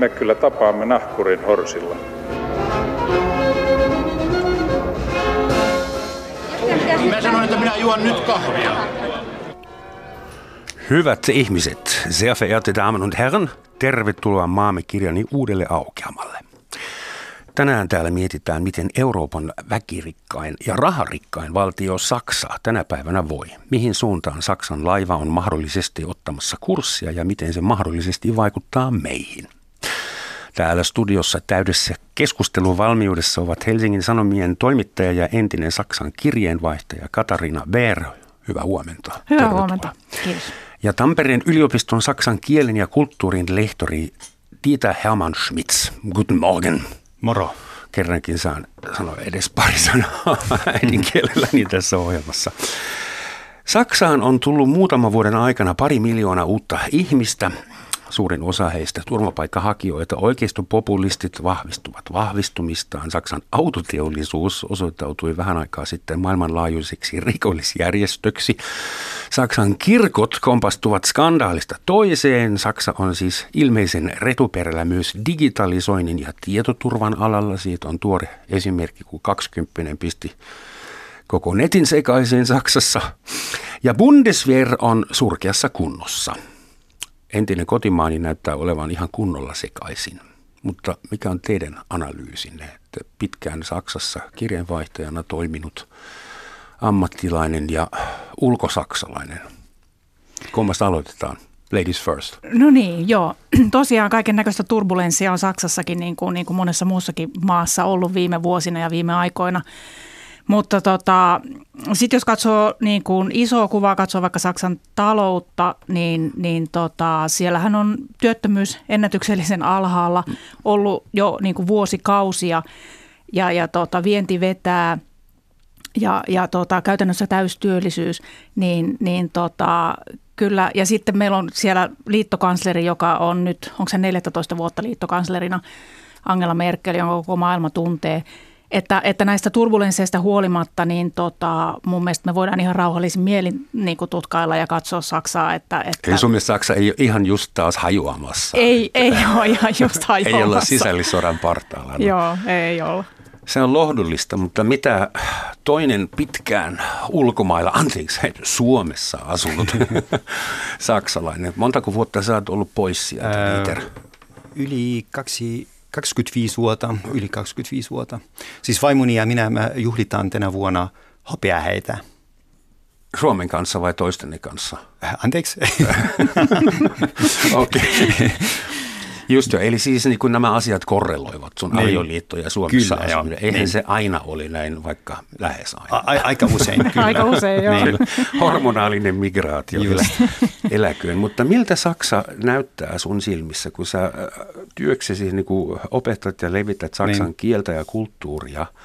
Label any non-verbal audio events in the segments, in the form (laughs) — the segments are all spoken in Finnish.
me kyllä tapaamme nahkurin horsilla. Mä sanoin, että minä juon nyt kahvia. Hyvät ihmiset, sehr verehrte Damen und Herren, tervetuloa maamme kirjani uudelle aukeamalle. Tänään täällä mietitään, miten Euroopan väkirikkain ja raharikkain valtio Saksa tänä päivänä voi. Mihin suuntaan Saksan laiva on mahdollisesti ottamassa kurssia ja miten se mahdollisesti vaikuttaa meihin. Täällä studiossa täydessä keskusteluvalmiudessa ovat Helsingin Sanomien toimittaja ja entinen Saksan kirjeenvaihtaja Katarina Beer. Hyvää huomenta. Hyvää Tervetuloa. huomenta. Kiitos. Ja Tampereen yliopiston Saksan kielen ja kulttuurin lehtori Dieter Hermann Schmitz. Guten Morgen. Moro. Kerrankin saan sanoa edes pari sanaa äidinkielelläni tässä ohjelmassa. Saksaan on tullut muutaman vuoden aikana pari miljoonaa uutta ihmistä. Suurin osa heistä turvapaikkahakijoita. Oikeistopopulistit vahvistuvat vahvistumistaan. Saksan autoteollisuus osoittautui vähän aikaa sitten maailmanlaajuiseksi rikollisjärjestöksi. Saksan kirkot kompastuvat skandaalista toiseen. Saksa on siis ilmeisen retuperällä myös digitalisoinnin ja tietoturvan alalla. Siitä on tuore esimerkki, kun 20 pisti koko netin sekaisin Saksassa. Ja Bundeswehr on surkeassa kunnossa entinen kotimaani näyttää olevan ihan kunnolla sekaisin. Mutta mikä on teidän analyysinne, että pitkään Saksassa kirjeenvaihtajana toiminut ammattilainen ja ulkosaksalainen? Kummasta aloitetaan? Ladies first. No niin, joo. (clears throat) Tosiaan kaiken näköistä turbulenssia on Saksassakin niin kuin, niin kuin monessa muussakin maassa ollut viime vuosina ja viime aikoina. Mutta tota, sitten jos katsoo niin kuin isoa kuvaa, katsoo vaikka Saksan taloutta, niin, niin tota, siellähän on työttömyys ennätyksellisen alhaalla ollut jo niin kuin vuosikausia. Ja, ja tota, vienti vetää ja, ja tota, käytännössä täystyöllisyys, niin, niin tota, kyllä. Ja sitten meillä on siellä liittokansleri, joka on nyt, onko se 14 vuotta liittokanslerina, Angela Merkel, jonka koko maailma tuntee – että, että näistä turbulensseista huolimatta, niin tota, mun mielestä me voidaan ihan rauhallisin mielin niin kuin tutkailla ja katsoa Saksaa. Että, että Eli sun Saksa ei ole ihan just taas hajuamassa? Ei, ei ole ihan just hajuamassa. (laughs) ei olla sisällissodan partaalla. No. Joo, ei olla. Se on lohdullista, mutta mitä toinen pitkään ulkomailla, anteeksi, Suomessa asunut (laughs) saksalainen, montako vuotta sä oot ollut pois sieltä, Ää, Yli kaksi 25 vuotta, yli 25 vuotta. Siis vaimoni ja minä me juhlitaan tänä vuonna hopeaheitä. Suomen kanssa vai toistenne kanssa? Äh, anteeksi? (laughs) Okei. Just jo, eli siis niin kun nämä asiat korreloivat, sun niin. avioliitto ja Suomessa kyllä, asuminen. Eihän niin. se aina oli näin, vaikka lähes aina. A- aika usein, (laughs) kyllä. aika usein, joo. Niin. Hormonaalinen migraatio kyllä. eläköön. Mutta miltä Saksa näyttää sun silmissä, kun sä äh, työksesi niin opetat ja levität saksan niin. kieltä ja kulttuuria –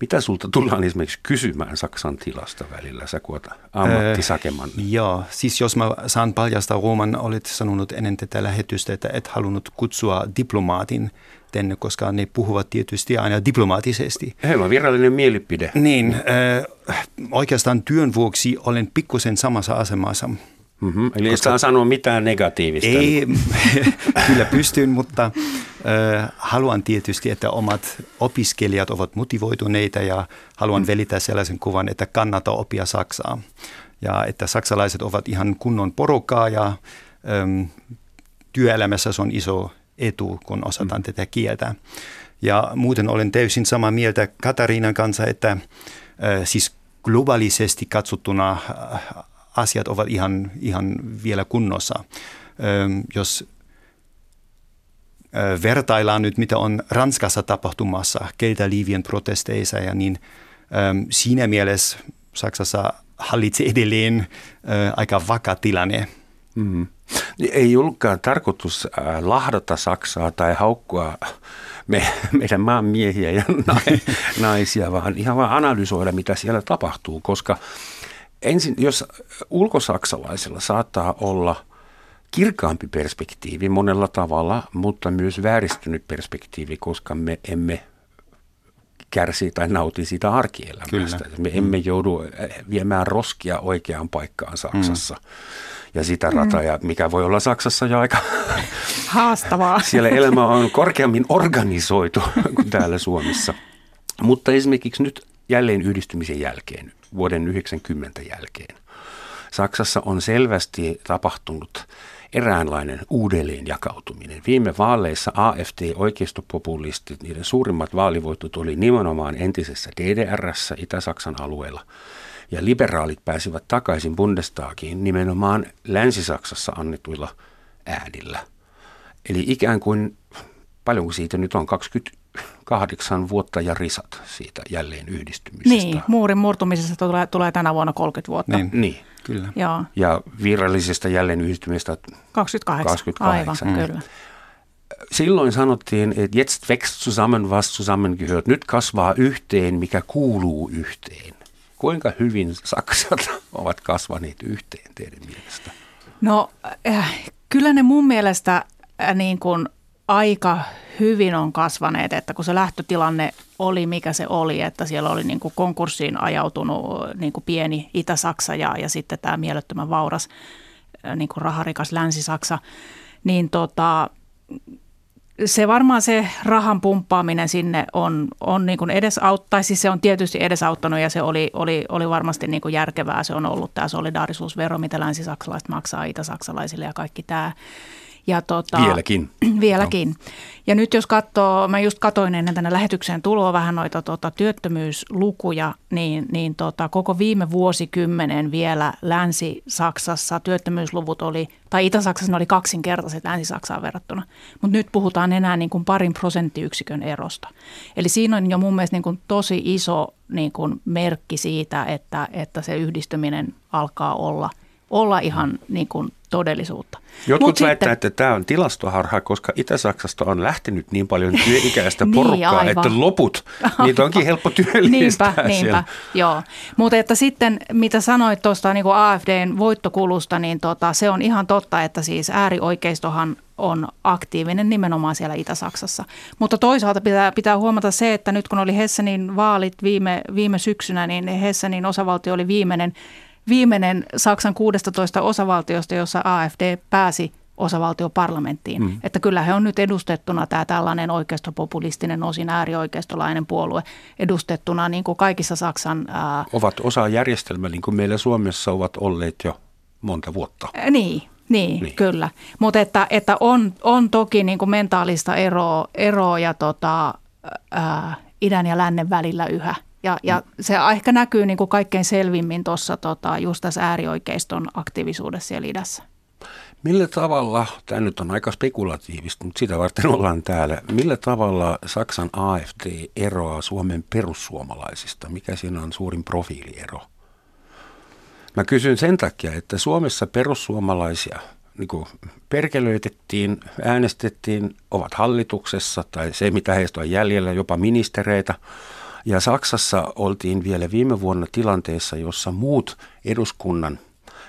mitä sulta tullaan esimerkiksi kysymään Saksan tilasta välillä, sä kun ammattisakeman? Äh, joo, siis jos mä saan paljastaa, Rooman olet sanonut ennen tätä lähetystä, että et halunnut kutsua diplomaatin tänne, koska ne puhuvat tietysti aina diplomaattisesti. Heillä on virallinen mielipide. Niin, äh, oikeastaan työn vuoksi olen pikkusen samassa asemassa Mm-hmm. Eli Koska, ei saa sanoa mitään negatiivista. Ei, (laughs) kyllä pystyn, mutta äh, haluan tietysti, että omat opiskelijat ovat motivoituneita ja haluan mm. velitä sellaisen kuvan, että kannattaa oppia Saksaa. Ja että saksalaiset ovat ihan kunnon porukkaa ja ähm, työelämässä se on iso etu, kun osataan mm. tätä kieltä. Ja muuten olen täysin samaa mieltä Katariinan kanssa, että äh, siis globaalisesti katsottuna asiat ovat ihan, ihan vielä kunnossa. Jos vertaillaan nyt, mitä on Ranskassa tapahtumassa liivien protesteissa, ja niin siinä mielessä Saksassa hallitsee edelleen aika vaka tilanne. Mm. Ei ollutkaan tarkoitus lahdata Saksaa tai haukkua me, meidän maan miehiä ja (laughs) naisia, vaan ihan vaan analysoida, mitä siellä tapahtuu, koska ensin, jos ulkosaksalaisella saattaa olla kirkaampi perspektiivi monella tavalla, mutta myös vääristynyt perspektiivi, koska me emme kärsii tai nautii siitä arkielämästä. Kyllä. Me emme joudu viemään roskia oikeaan paikkaan Saksassa. Mm. Ja sitä rataa, ja mikä voi olla Saksassa jo aika (laughs) haastavaa. (laughs) Siellä elämä on korkeammin organisoitu (laughs) kuin täällä Suomessa. Mutta esimerkiksi nyt jälleen yhdistymisen jälkeen, vuoden 90 jälkeen, Saksassa on selvästi tapahtunut eräänlainen uudelleenjakautuminen. Viime vaaleissa AFD, oikeistopopulistit, niiden suurimmat vaalivoitot oli nimenomaan entisessä DDRssä, Itä-Saksan alueella. Ja liberaalit pääsivät takaisin Bundestagiin nimenomaan Länsi-Saksassa annetuilla äänillä. Eli ikään kuin, paljonko siitä nyt on, 28 vuotta ja risat siitä jälleen yhdistymisestä. Niin, muurin murtumisesta tulee, tulee tänä vuonna 30 vuotta. Niin. niin. Kyllä. Joo. Ja virallisesta jälleen yhdistymistä 28. 28. Aivan, mm. kyllä. Silloin sanottiin, että jetzt wächst zusammen, was zusammengehört. Nyt kasvaa yhteen, mikä kuuluu yhteen. Kuinka hyvin Saksat (laughs) ovat kasvaneet yhteen teidän mielestä? No äh, kyllä ne mun mielestä äh, niin kuin aika hyvin on kasvaneet, että kun se lähtötilanne oli mikä se oli, että siellä oli niin kuin konkurssiin ajautunut niin kuin pieni Itä-Saksa ja, ja sitten tämä mielettömän vauras niin kuin raharikas Länsi-Saksa, niin tota, se varmaan se rahan pumppaaminen sinne on, on niin kuin edesauttaisi, siis se on tietysti edesauttanut ja se oli, oli, oli varmasti niin kuin järkevää. Se on ollut tämä solidaarisuusvero, mitä länsisaksalaiset maksaa itä-saksalaisille ja kaikki tämä. Ja tota, vieläkin. (clears throat) Vieläkin. No. Ja nyt jos katsoo, mä just katoin ennen tänne lähetykseen tuloa vähän noita tota, työttömyyslukuja, niin, niin tota, koko viime vuosikymmenen vielä Länsi-Saksassa työttömyysluvut oli, tai Itä-Saksassa ne oli kaksinkertaiset Länsi-Saksaan verrattuna. Mutta nyt puhutaan enää niin kuin parin prosenttiyksikön erosta. Eli siinä on jo mun mielestä niin kuin tosi iso niin kuin merkki siitä, että, että se yhdistyminen alkaa olla, olla ihan niin kuin todellisuutta. Jotkut Mut väittävät, sitten, että tämä on tilastoharha, koska Itä-Saksasta on lähtenyt niin paljon työikäistä (laughs) niin, porukkaa, niin, että loput, niitä onkin helppo työllistää niinpä, niinpä, joo. Mutta että sitten, mitä sanoit tuosta niin AFDn voittokulusta, niin tota, se on ihan totta, että siis äärioikeistohan on aktiivinen nimenomaan siellä Itä-Saksassa. Mutta toisaalta pitää, pitää huomata se, että nyt kun oli Hessenin vaalit viime, viime syksynä, niin Hessenin osavaltio oli viimeinen viimeinen Saksan 16 osavaltiosta, jossa AFD pääsi osavaltioparlamenttiin. Mm. Että kyllä he on nyt edustettuna tämä tällainen oikeistopopulistinen, osin äärioikeistolainen puolue edustettuna niin kuin kaikissa Saksan... Ää, ovat osa järjestelmää, niin kuin meillä Suomessa ovat olleet jo monta vuotta. Ää, niin, niin, niin, kyllä. Mutta että, että on, on toki niin kuin mentaalista eroa, eroa ja tota, ää, idän ja lännen välillä yhä – ja, ja se ehkä näkyy niin kuin kaikkein selvimmin tuossa tota, just tässä äärioikeiston aktiivisuudessa siellä idässä. Millä tavalla, tämä nyt on aika spekulatiivista, mutta sitä varten (laughs) ollaan täällä, millä tavalla Saksan AFD eroaa Suomen perussuomalaisista? Mikä siinä on suurin profiiliero? Mä kysyn sen takia, että Suomessa perussuomalaisia niin kuin perkelöitettiin, äänestettiin, ovat hallituksessa tai se mitä heistä on jäljellä, jopa ministereitä – ja Saksassa oltiin vielä viime vuonna tilanteessa, jossa muut eduskunnan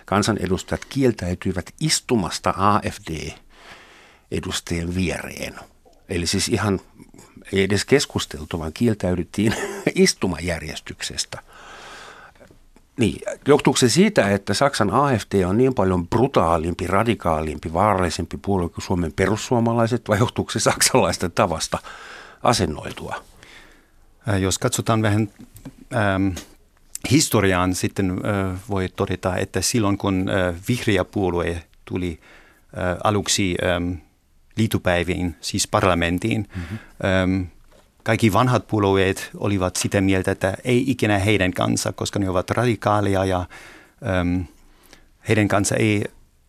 kansanedustajat kieltäytyivät istumasta AFD-edustajien viereen. Eli siis ihan ei edes keskusteltu, vaan kieltäydyttiin (laughs) istumajärjestyksestä. Niin, johtuuko se siitä, että Saksan AFD on niin paljon brutaalimpi, radikaalimpi, vaarallisempi puolue kuin Suomen perussuomalaiset, vai johtuuko se saksalaisten tavasta asennoitua? Äh, jos katsotaan vähän ähm, historiaan, sitten äh, voi todeta, että silloin kun äh, vihreä puolue tuli äh, aluksi ähm, liitupäiviin, siis parlamenttiin, mm-hmm. ähm, kaikki vanhat puolueet olivat sitä mieltä, että ei ikinä heidän kanssa, koska ne ovat radikaalia ja ähm, heidän kanssa ei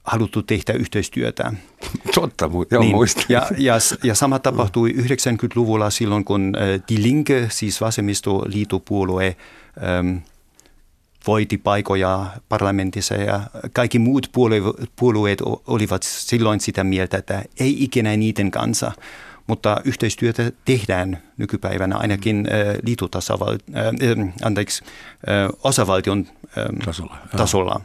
haluttu tehdä yhteistyötä. Totta, joo, niin. Ja, ja, ja sama tapahtui 90-luvulla silloin, kun äh, Die Linke, siis vasemmistoliitopuolue, ähm, voiti paikoja parlamentissa ja kaikki muut puolue- puolueet olivat silloin sitä mieltä, että ei ikinä niiden kanssa. Mutta yhteistyötä tehdään nykypäivänä ainakin äh, liitotasaval- äh, anteeksi, äh, osavaltion äh, tasolla. tasolla.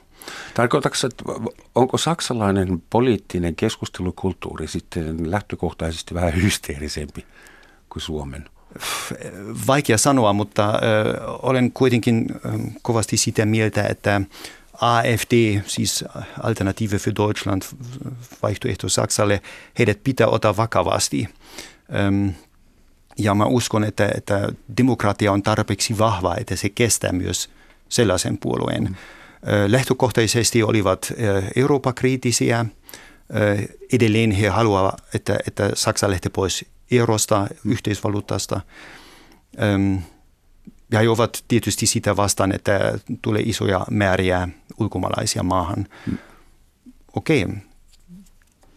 Tarkoitatko, että onko saksalainen poliittinen keskustelukulttuuri sitten lähtökohtaisesti vähän hysteerisempi kuin Suomen? vaikea sanoa, mutta olen kuitenkin kovasti sitä mieltä, että AFD, siis Alternative für Deutschland, vaihtoehto Saksalle, heidät pitää ottaa vakavasti. Ja mä uskon, että, että demokratia on tarpeeksi vahva, että se kestää myös sellaisen puolueen. Mm. Lähtökohtaisesti olivat Eurooppa-kriittisiä. Edelleen he haluavat, että, että Saksa lähtee pois eurosta, yhteisvaluutasta. Ja he ovat tietysti sitä vastaan, että tulee isoja määriä ulkomaalaisia maahan. Mm. Okei, okay.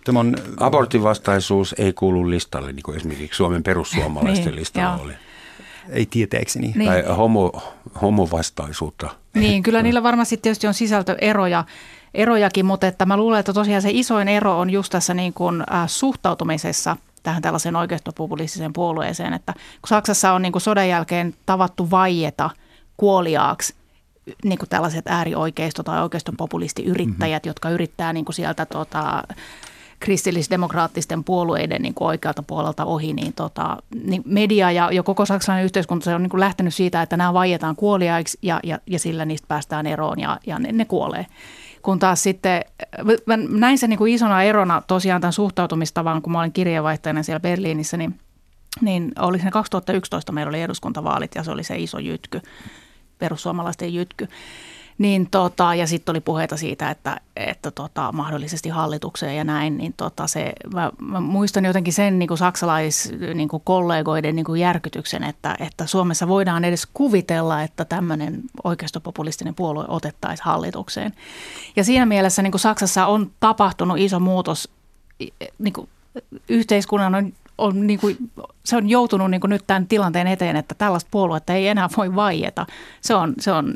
Tämä on... Abortin vastaisuus ei kuulu listalle, niin kuin esimerkiksi Suomen perussuomalaisten niin, listalla oli. Ei tietääkseni. Niin. Tai homo, homovastaisuutta. Niin, kyllä niillä varmasti tietysti on sisältöeroja erojakin, mutta että mä luulen, että tosiaan se isoin ero on just tässä niin kuin, äh, suhtautumisessa tähän tällaiseen oikeistopopulistiseen puolueeseen, että kun Saksassa on niin kuin sodan jälkeen tavattu vaieta kuoliaaksi niin kuin tällaiset äärioikeisto- tai oikeistopopulistiyrittäjät, mm-hmm. jotka yrittää niin kuin sieltä tota, kristillisdemokraattisten puolueiden niin kuin oikealta puolelta ohi, niin, tota, niin media ja, ja koko saksalainen yhteiskunta se on niin kuin lähtenyt siitä, että nämä vaietaan kuoliaiksi ja, ja, ja sillä niistä päästään eroon ja, ja ne, ne kuolee. Kun taas sitten, mä näin sen niin kuin isona erona tosiaan tämän suhtautumistavan, kun mä olin kirjeenvaihtajana siellä Berliinissä, niin, niin oli se 2011 meillä oli eduskuntavaalit ja se oli se iso jytky, perussuomalaisten jytky. Niin tota, ja sitten oli puheita siitä, että, että tota, mahdollisesti hallitukseen ja näin, niin tota se, mä, mä muistan jotenkin sen niin kuin saksalais niin kuin kollegoiden niin järkytyksen, että, että Suomessa voidaan edes kuvitella, että tämmöinen oikeistopopulistinen puolue otettaisiin hallitukseen. Ja siinä mielessä niin kuin Saksassa on tapahtunut iso muutos niin kuin yhteiskunnan on on, niin kuin, se on joutunut niin kuin nyt tämän tilanteen eteen, että tällaista puoluetta ei enää voi vaieta. Se on, se on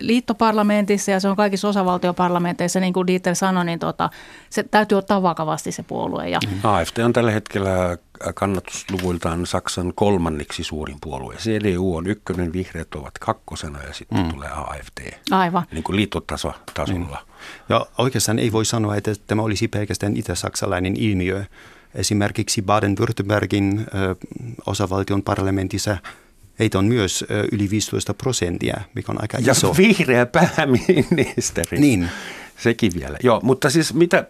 liittoparlamentissa ja se on kaikissa osavaltioparlamenteissa, niin kuin Dieter sanoi, niin tota, se täytyy ottaa vakavasti se puolue. Ja... Mm. AFT on tällä hetkellä kannatusluvuiltaan Saksan kolmanneksi suurin puolue. CDU on ykkönen, vihreät ovat kakkosena ja sitten mm. tulee AFT. Aivan. Niin kuin liittotasolla. Mm. Ja oikeastaan ei voi sanoa, että tämä olisi pelkästään itä-saksalainen ilmiö Esimerkiksi Baden-Württembergin osavaltion parlamentissa heitä on myös yli 15 prosenttia, mikä on aika ja iso. Ja vihreä pääministeri. Niin. Sekin vielä. Joo, mutta siis mitä,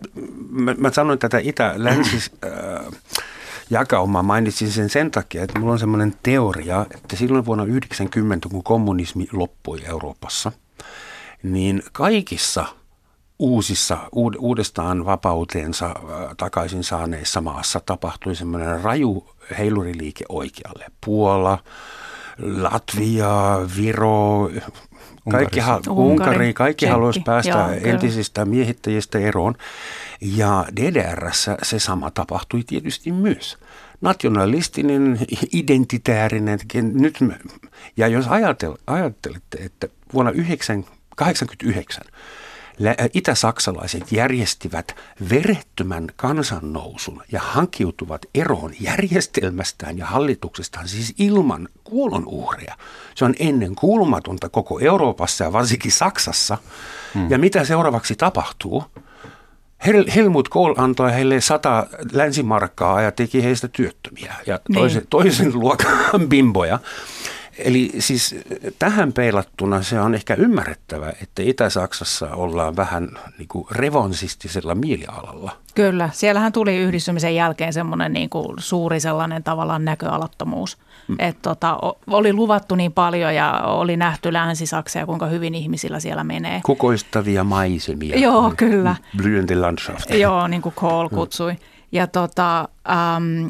mä, mä sanoin tätä itä-länsis äh, jakaumaa, mainitsin sen sen takia, että mulla on semmoinen teoria, että silloin vuonna 90, kun kommunismi loppui Euroopassa, niin kaikissa – uusissa, uudestaan vapauteensa äh, takaisin saaneissa maassa tapahtui semmoinen raju heiluriliike oikealle. Puola, Latvia, Viro, kaikki, ha- Unkari, kaikki haluaisi päästä Joo, entisistä kyllä. miehittäjistä eroon. Ja DDRssä se sama tapahtui tietysti myös. Nationalistinen, identitäärinen, nyt me, ja jos ajattel, ajattelette, että vuonna 1989 itä-saksalaiset järjestivät verettömän kansannousun ja hankiutuvat eroon järjestelmästään ja hallituksestaan siis ilman kuolonuhreja. Se on ennen kuulumatonta koko Euroopassa ja varsinkin Saksassa. Hmm. Ja mitä seuraavaksi tapahtuu? Hel- Helmut Kohl antoi heille sata länsimarkkaa ja teki heistä työttömiä ja toisen, niin. toisen luokan bimboja. Eli siis tähän peilattuna se on ehkä ymmärrettävä, että Itä-Saksassa ollaan vähän niin kuin revonsistisella mielialalla. Kyllä, siellähän tuli yhdistymisen jälkeen semmoinen niin kuin suuri sellainen tavallaan näköalattomuus. Mm. Että tota, oli luvattu niin paljon ja oli nähty Länsi-Saksa ja kuinka hyvin ihmisillä siellä menee. Kukoistavia maisemia. Joo, kyllä. Blühende Landschaft. Joo, niin kuin Kohl mm. kutsui. Ja tota, ähm,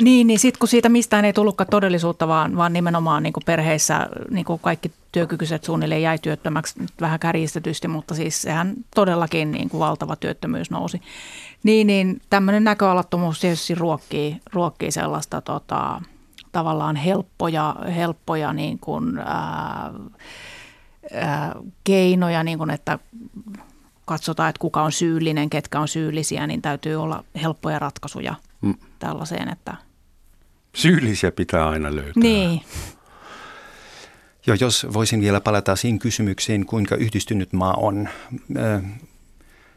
niin, niin sitten kun siitä mistään ei tullutkaan todellisuutta, vaan, vaan nimenomaan niin kuin perheissä niin kuin kaikki työkykyiset suunnilleen jäi työttömäksi nyt vähän kärjistetysti, mutta siis sehän todellakin niin kuin valtava työttömyys nousi. Niin, niin tämmöinen näköalattomuus tietysti ruokkii, ruokkii sellaista tota, tavallaan helppoja, helppoja niin kuin, ää, ää, keinoja, niin kuin että katsotaan, että kuka on syyllinen, ketkä on syyllisiä, niin täytyy olla helppoja ratkaisuja – mm. tällaiseen, että... Syyllisiä pitää aina löytää. Niin. Joo, jos voisin vielä palata siihen kysymykseen, kuinka yhdistynyt maa on.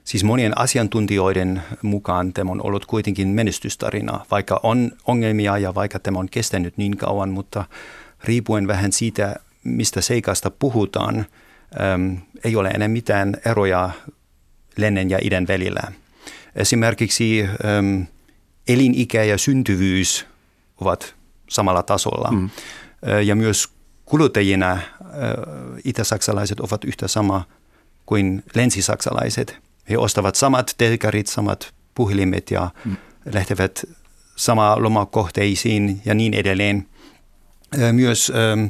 Siis monien asiantuntijoiden mukaan tämä on ollut kuitenkin menestystarina, vaikka on ongelmia ja vaikka tämä on kestänyt niin kauan, mutta riippuen vähän siitä, mistä seikasta puhutaan, äm, ei ole enää mitään eroja lännen ja idän välillä. Esimerkiksi äm, elinikä ja syntyvyys ovat samalla tasolla. Mm. Ja myös kuluttajina itä-saksalaiset ovat yhtä sama kuin länsisaksalaiset. He ostavat samat telkarit, samat puhelimet ja mm. lähtevät sama lomakohteisiin ja niin edelleen. Myös ähm,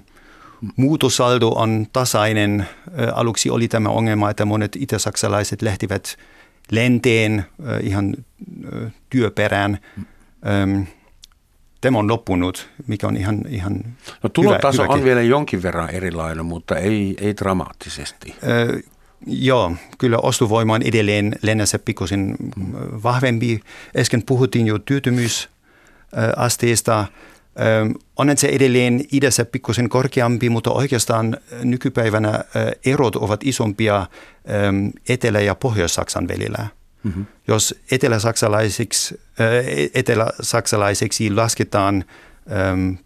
muutosaldo on tasainen. Aluksi oli tämä ongelma, että monet itä-saksalaiset lähtivät lenteen ihan työperään. Ähm, tämä on loppunut, mikä on ihan, ihan No tulotaso hyvä, on vielä jonkin verran erilainen, mutta ei, ei dramaattisesti. Äh, Joo, kyllä ostovoima on edelleen lennässä pikkusen vahvempi. Äsken puhuttiin jo työttömyysasteesta. On se edelleen idässä pikkusen korkeampi, mutta oikeastaan nykypäivänä erot ovat isompia Etelä- ja Pohjois-Saksan välillä. Mm-hmm. Jos etelä-saksalaiseksi, etelä-saksalaiseksi lasketaan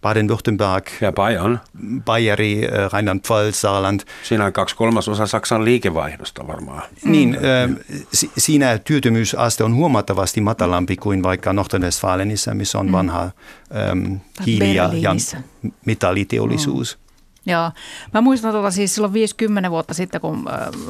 Baden-Württemberg. Ja Bayern. Bayeri, äh, Rheinland-Pfalz, Saarland. Siinä on kaksi kolmasosa Saksan liikevaihdosta varmaan. Niin, äh, si- siinä työttömyysaste on huomattavasti matalampi kuin vaikka Nordrhein-Westfalenissa, missä on mm. vanha ähm, hiili- ja, ja metalliteollisuus. Mm. Joo. Mä muistan tuota siis silloin 50 vuotta sitten, kun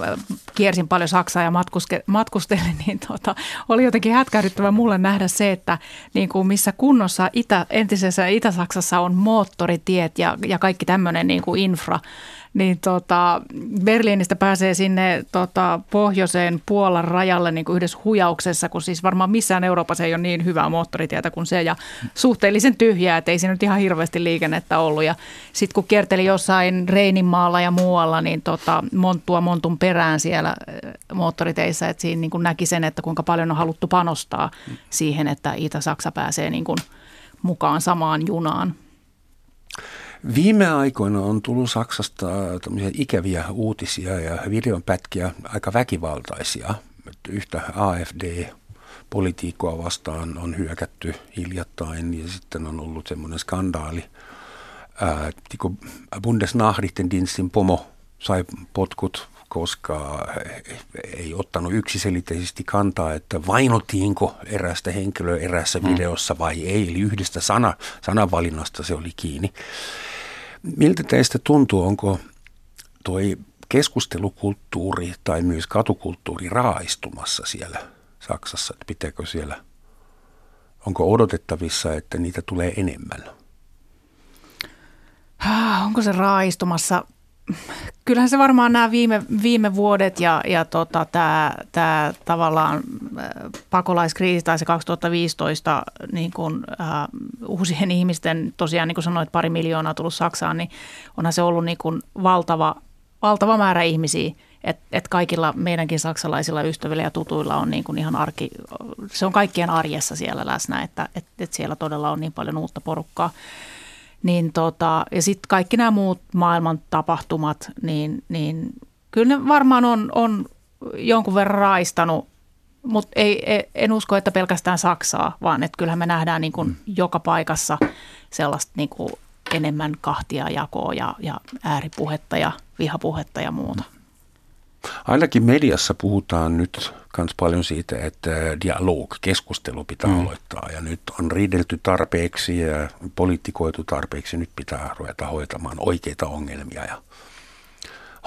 äh, kiersin paljon Saksaa ja matkuske, matkustelin, (laughs) niin tuota, oli jotenkin hätkähdyttävä mulle nähdä se, että niin kuin missä kunnossa Itä, entisessä Itä-Saksassa on moottoritiet ja, ja kaikki tämmöinen niin kuin infra, niin tota, Berliinistä pääsee sinne tota, pohjoiseen Puolan rajalle niin kuin yhdessä hujauksessa, kun siis varmaan missään Euroopassa ei ole niin hyvää moottoritietä kuin se ja suhteellisen tyhjää, että ei siinä nyt ihan hirveästi liikennettä ollut. Ja sitten kun kierteli jossain Reininmaalla ja muualla, niin tota, monttua montun perään siellä äh, moottoriteissä, että siinä niin kuin näki sen, että kuinka paljon on haluttu panostaa siihen, että Itä-Saksa pääsee niin kuin mukaan samaan junaan. Viime aikoina on tullut Saksasta ikäviä uutisia ja videonpätkiä aika väkivaltaisia. Yhtä AFD-politiikkoa vastaan on hyökätty hiljattain ja sitten on ollut semmoinen skandaali. Ää, Bundesnachrichtendienstin pomo sai potkut, koska ei ottanut yksiselitteisesti kantaa, että vainottiinko erästä henkilöä erässä mm. videossa vai ei. Eli yhdestä sana, sananvalinnasta se oli kiinni. Miltä teistä tuntuu, onko toi keskustelukulttuuri tai myös katukulttuuri raaistumassa siellä Saksassa? Pitääkö siellä, onko odotettavissa, että niitä tulee enemmän? Onko se raaistumassa? Kyllähän se varmaan nämä viime, viime vuodet ja, ja tota, tämä, tämä tavallaan pakolaiskriisi tai se 2015 niin kuin, äh, uusien ihmisten, tosiaan niin kuin sanoit, pari miljoonaa tullut Saksaan, niin onhan se ollut niin kuin valtava, valtava määrä ihmisiä. Että et kaikilla meidänkin saksalaisilla ystävillä ja tutuilla on niin kuin ihan arki, se on kaikkien arjessa siellä läsnä, että et, et siellä todella on niin paljon uutta porukkaa. Niin tota, ja sitten kaikki nämä muut maailman tapahtumat, niin, niin kyllä ne varmaan on, on jonkun verran raistanut, mutta ei, ei, en usko, että pelkästään Saksaa, vaan että kyllähän me nähdään niin kuin mm. joka paikassa sellaista niin kuin enemmän kahtia jakoa ja, ja ääripuhetta ja vihapuhetta ja muuta. Ainakin mediassa puhutaan nyt myös paljon siitä, että dialog, keskustelu pitää mm. aloittaa. Ja nyt on riidelty tarpeeksi ja poliittikoitu tarpeeksi. Nyt pitää ruveta hoitamaan oikeita ongelmia ja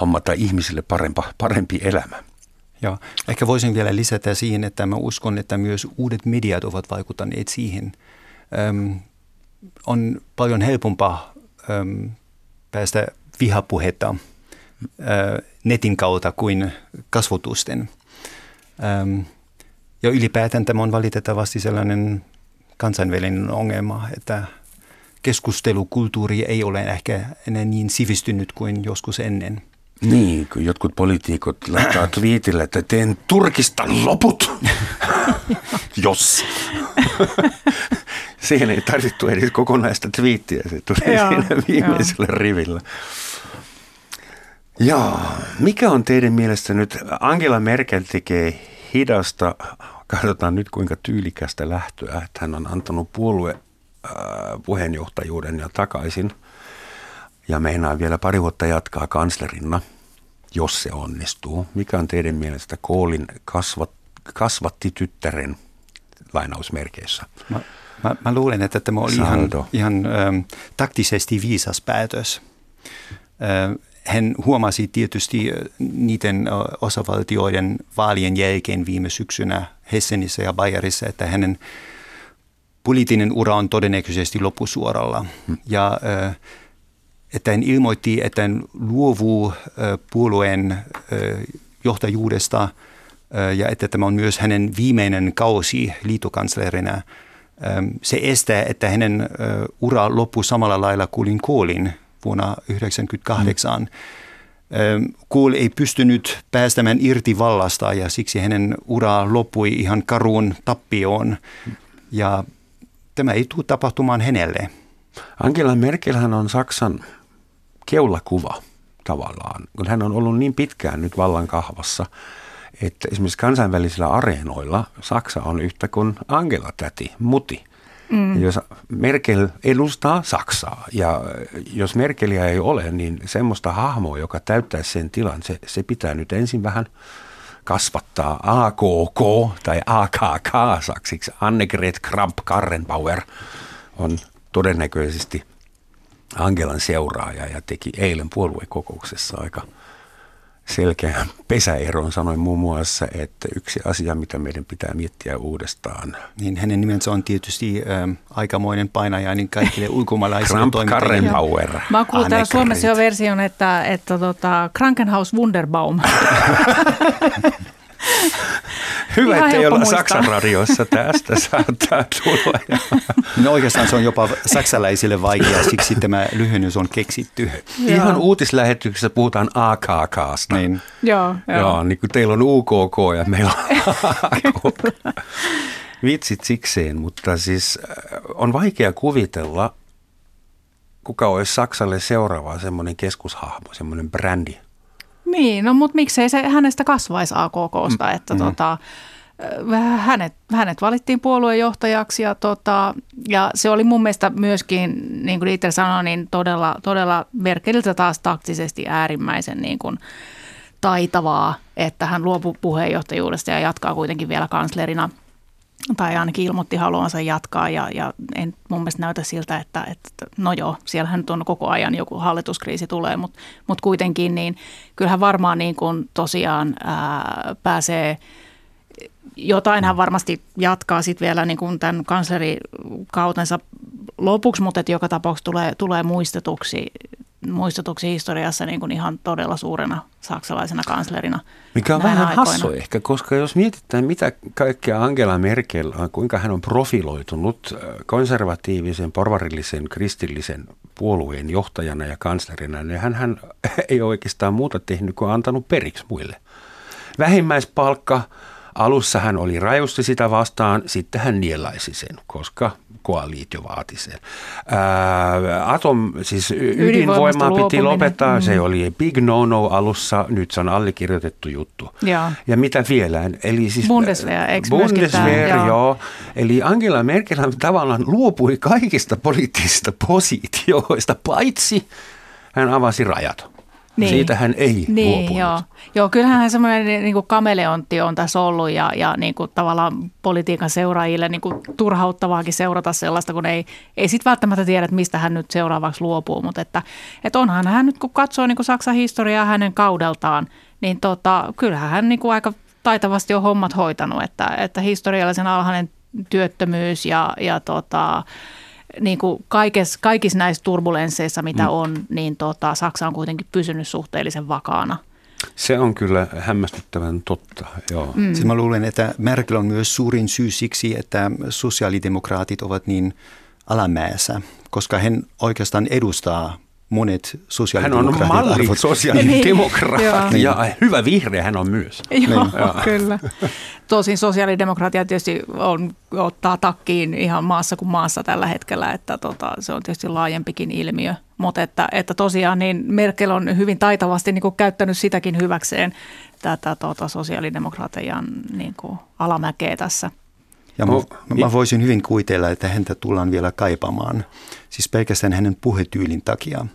hommata ihmisille parempa, parempi elämä. Joo, ehkä voisin vielä lisätä siihen, että mä uskon, että myös uudet mediat ovat vaikuttaneet siihen. Öm, on paljon helpompaa öm, päästä vihapuhetta netin kautta kuin kasvotusten. Ja ylipäätään tämä on valitettavasti sellainen kansainvälinen ongelma, että keskustelukulttuuri ei ole ehkä enää niin sivistynyt kuin joskus ennen – niin, kun jotkut poliitikot laittaa (clears throat) twiitille, että teen Turkistan loput, (clears throat) jos. (clears throat) Siihen ei tarvittu edes kokonaista twiittiä, se tuli joo, siinä viimeisellä rivillä. Ja mikä on teidän mielestä nyt, Angela Merkel tekee hidasta, katsotaan nyt kuinka tyylikästä lähtöä, että hän on antanut puolue puheenjohtajuuden ja takaisin. Ja meinaa vielä pari vuotta jatkaa kanslerina, jos se onnistuu. Mikä on teidän mielestä Koolin kasvat, kasvatti tyttären lainausmerkeissä? Mä, mä, mä luulen, että tämä oli ihan, ihan ähm, taktisesti viisas päätös. Äh, hän huomasi tietysti niiden osavaltioiden vaalien jälkeen viime syksynä Hessenissä ja Bayerissa, että hänen poliittinen ura on todennäköisesti loppusuoralla. Hmm. Ja että hän ilmoitti, että hän luovuu puolueen johtajuudesta ja että tämä on myös hänen viimeinen kausi liitokanslerina. Se estää, että hänen ura loppuu samalla lailla kuin Koolin vuonna 1998. Mm. Kohl ei pystynyt päästämään irti vallasta ja siksi hänen ura loppui ihan karuun tappioon. Ja tämä ei tule tapahtumaan hänelle. Angela Merkelhän on Saksan keulakuva tavallaan, kun hän on ollut niin pitkään nyt vallan kahvassa, että esimerkiksi kansainvälisillä areenoilla Saksa on yhtä kuin Angela täti, muti. Mm. Jos Merkel edustaa Saksaa ja jos Merkelia ei ole, niin semmoista hahmoa, joka täyttää sen tilan, se, se pitää nyt ensin vähän kasvattaa AKK tai AKK saksiksi. Annegret Kramp-Karrenbauer on todennäköisesti Angelan seuraaja ja teki eilen puoluekokouksessa aika – selkeän pesäeron. Sanoin muun muassa, että yksi asia, mitä meidän pitää miettiä uudestaan. Niin hänen nimensä on tietysti äh, aikamoinen painaja niin kaikille (laughs) ulkomaalaisille Kramp Karrenbauer. Mä oon kuullut täällä Suomessa jo version, että, että tota, Krankenhaus Wunderbaum. (laughs) Hyvä, että ei olla Saksan radiossa. Tästä saattaa tulla. No oikeastaan se on jopa saksalaisille vaikea, siksi tämä lyhennys on keksitty. Ihan uutislähetyksessä puhutaan AKKsta. Niin. Joo, joo. joo niin kuin teillä on UKK ja meillä on AKK. Vitsit sikseen, mutta siis äh, on vaikea kuvitella, kuka olisi Saksalle seuraava semmoinen keskushahmo, semmoinen brändi – niin, no mutta miksei se hänestä kasvaisi AKKsta, mm. että mm. tota, hänet, hänet valittiin puoluejohtajaksi ja, tota, ja se oli mun mielestä myöskin, niin kuin Dieter sanoi, niin todella, todella Merkeliltä taas taktisesti äärimmäisen niin kuin taitavaa, että hän luopui puheenjohtajuudesta ja jatkaa kuitenkin vielä kanslerina – tai ainakin ilmoitti haluansa jatkaa ja, ja en mun mielestä näytä siltä, että, että no joo, siellähän nyt on koko ajan joku hallituskriisi tulee, mutta mut kuitenkin niin kyllähän varmaan niin kuin tosiaan ää, pääsee jotain hän varmasti jatkaa sitten vielä niin kuin tämän kanslerikautensa lopuksi, mutta että joka tapauksessa tulee, tulee muistetuksi muistutuksi historiassa niin kuin ihan todella suurena saksalaisena kanslerina. Mikä on vähän aikoina. hassu ehkä, koska jos mietitään, mitä kaikkea Angela Merkel, kuinka hän on profiloitunut äh, konservatiivisen, porvarillisen, kristillisen puolueen johtajana ja kanslerina, niin hän, hän (laughs) ei oikeastaan muuta tehnyt kuin antanut periksi muille. Vähimmäispalkka, alussa hän oli rajusti sitä vastaan, sitten hän nielaisi sen, koska koaliitio vaati sen. Ää, atom, siis ydinvoimaa piti lopettaa, mm. se oli big no-no alussa, nyt se on allekirjoitettu juttu. Ja, ja mitä vielä? Eli siis, Bundeswehr, eikö Bundeswehr, joo. joo. Eli Angela Merkel tavallaan luopui kaikista poliittisista positioista, paitsi hän avasi rajat. Niin. Siitä hän ei niin, luopunut. Joo. joo, kyllähän hän semmoinen niin kuin kameleontti on tässä ollut ja, ja niin kuin tavallaan politiikan seuraajille niin kuin turhauttavaakin seurata sellaista, kun ei, ei sitten välttämättä tiedä, että mistä hän nyt seuraavaksi luopuu. Mutta että, että onhan hän nyt, kun katsoo niin kuin Saksan historiaa hänen kaudeltaan, niin tota, kyllähän hän niin kuin aika taitavasti on hommat hoitanut, että, että historiallisen alhainen työttömyys ja, ja tota, niin kuin kaikissa, kaikissa näissä turbulensseissa, mitä mm. on, niin tota, Saksa on kuitenkin pysynyt suhteellisen vakaana. Se on kyllä hämmästyttävän totta, joo. Mm. Siis mä luulen, että Merkel on myös suurin syy siksi, että sosiaalidemokraatit ovat niin alamäessä, koska hän oikeastaan edustaa monet sosiaalidemokraatit. Hän on malli (laughs) sosiaalidemokraatti niin. ja hyvä vihreä hän on myös. Joo, niin. kyllä. Tosin sosiaalidemokratia tietysti on, ottaa takkiin ihan maassa kuin maassa tällä hetkellä, että tota, se on tietysti laajempikin ilmiö. Mutta että, että tosiaan niin Merkel on hyvin taitavasti niin kuin käyttänyt sitäkin hyväkseen tätä tota, sosiaalidemokratian niin kuin, alamäkeä tässä. Ja mä, mä voisin hyvin kuvitella, että häntä tullaan vielä kaipaamaan. Siis pelkästään hänen puhetyylin takia.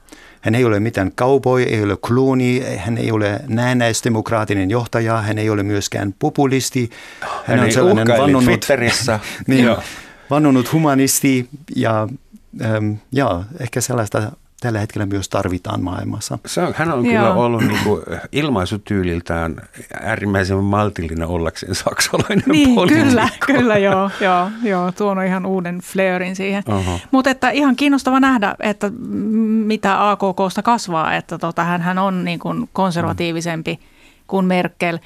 Hän ei ole mitään cowboy, ei ole klooni, hän ei ole näennäisdemokraattinen johtaja, hän ei ole myöskään populisti. Hän, hän on sellainen vannonut, (laughs) niin, vannonut humanisti ja, ähm, ja ehkä sellaista tällä hetkellä myös tarvitaan maailmassa. Se on, hän on Joo. kyllä ollut niin kuin ilmaisutyyliltään äärimmäisen maltillinen ollakseen saksalainen niin, poliitikko. Kyllä, kyllä joo, joo, joo, tuonut ihan uuden flöörin siihen. Uh-huh. Mutta että ihan kiinnostava nähdä, että mitä AKKsta kasvaa, että tota, hän, hän on niin kuin konservatiivisempi uh-huh. kuin Merkel.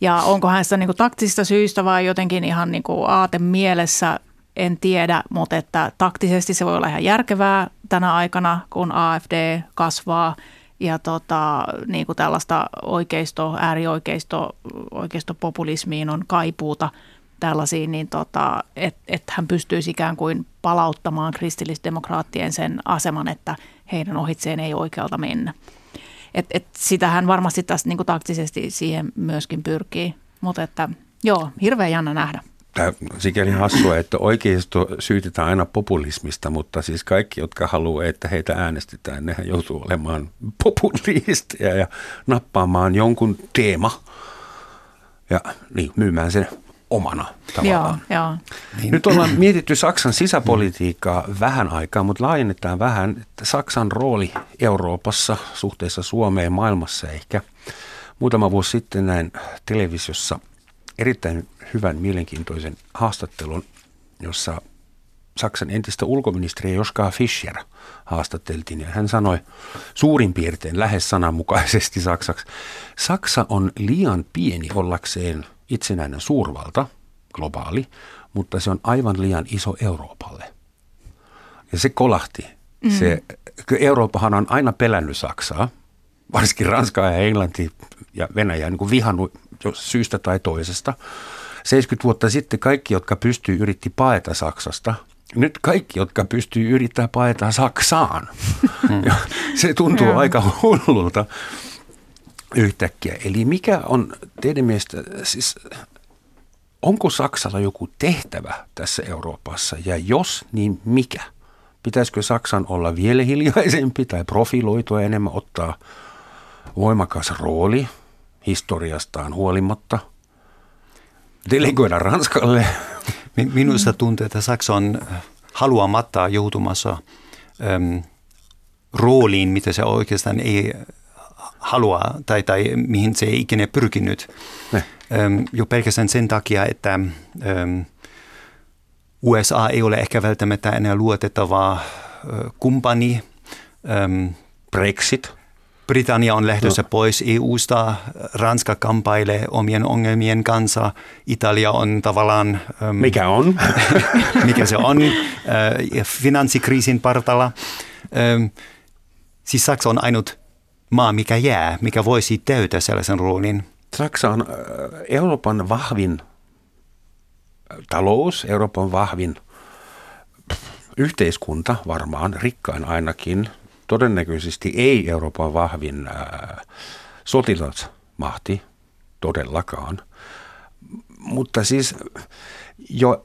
Ja onko hän sitä niin kuin taktisista syistä vai jotenkin ihan niin kuin aate mielessä – en tiedä, mutta että taktisesti se voi olla ihan järkevää tänä aikana, kun AFD kasvaa ja tota, niin kuin tällaista oikeisto, äärioikeisto, oikeistopopulismiin on kaipuuta tällaisiin, niin tota, että et hän pystyisi ikään kuin palauttamaan kristillisdemokraattien sen aseman, että heidän ohitseen ei oikealta mennä. Et, et sitähän varmasti tästä niin kuin taktisesti siihen myöskin pyrkii, mutta että joo, hirveän jännä nähdä tämä sikäli hassua, että oikeisto syytetään aina populismista, mutta siis kaikki, jotka haluaa, että heitä äänestetään, nehän joutuu olemaan populisteja ja nappaamaan jonkun teema ja niin, myymään sen omana tavallaan. Joo, joo. Niin. Nyt ollaan mietitty Saksan sisäpolitiikkaa vähän aikaa, mutta laajennetaan vähän, että Saksan rooli Euroopassa suhteessa Suomeen maailmassa ehkä. Muutama vuosi sitten näin televisiossa – erittäin hyvän, mielenkiintoisen haastattelun, jossa Saksan entistä ulkoministeriä Joska Fischer haastatteltiin ja hän sanoi suurin piirtein lähes sananmukaisesti saksaksi, Saksa on liian pieni ollakseen itsenäinen suurvalta, globaali, mutta se on aivan liian iso Euroopalle. Ja se kolahti. Mm. Se, Eurooppahan on aina pelännyt Saksaa, varsinkin Ranskaa ja Englanti ja Venäjä niin kuin vihannut syystä tai toisesta. 70 vuotta sitten kaikki, jotka pystyy yritti paeta Saksasta. Nyt kaikki, jotka pystyy yrittää paeta Saksaan. Ja se tuntuu aika hullulta yhtäkkiä. Eli mikä on teidän mielestä, siis onko Saksalla joku tehtävä tässä Euroopassa ja jos, niin mikä? Pitäisikö Saksan olla vielä hiljaisempi tai profiloitua enemmän, ottaa voimakas rooli historiastaan huolimatta, delegoida Ranskalle. Minusta tuntuu, että Saksa on haluamatta joutumassa äm, rooliin, mitä se oikeastaan ei halua tai, tai mihin se ei ikinä pyrkinyt. Äm, jo pelkästään sen takia, että äm, USA ei ole ehkä välttämättä enää luotettava äh, kumppani. Äm, Brexit. Britannia on lähdössä no. pois EUsta, Ranska kampailee omien ongelmien kanssa, Italia on tavallaan... Ähm, mikä on? (laughs) mikä se on, äh, finanssikriisin partalla. Ähm, siis Saksa on ainut maa, mikä jää, mikä voisi täytä sellaisen roolin. Saksa on äh, Euroopan vahvin talous, Euroopan vahvin yhteiskunta varmaan, rikkain ainakin – todennäköisesti ei Euroopan vahvin ää, sotilasmahti todellakaan. Mutta siis jo,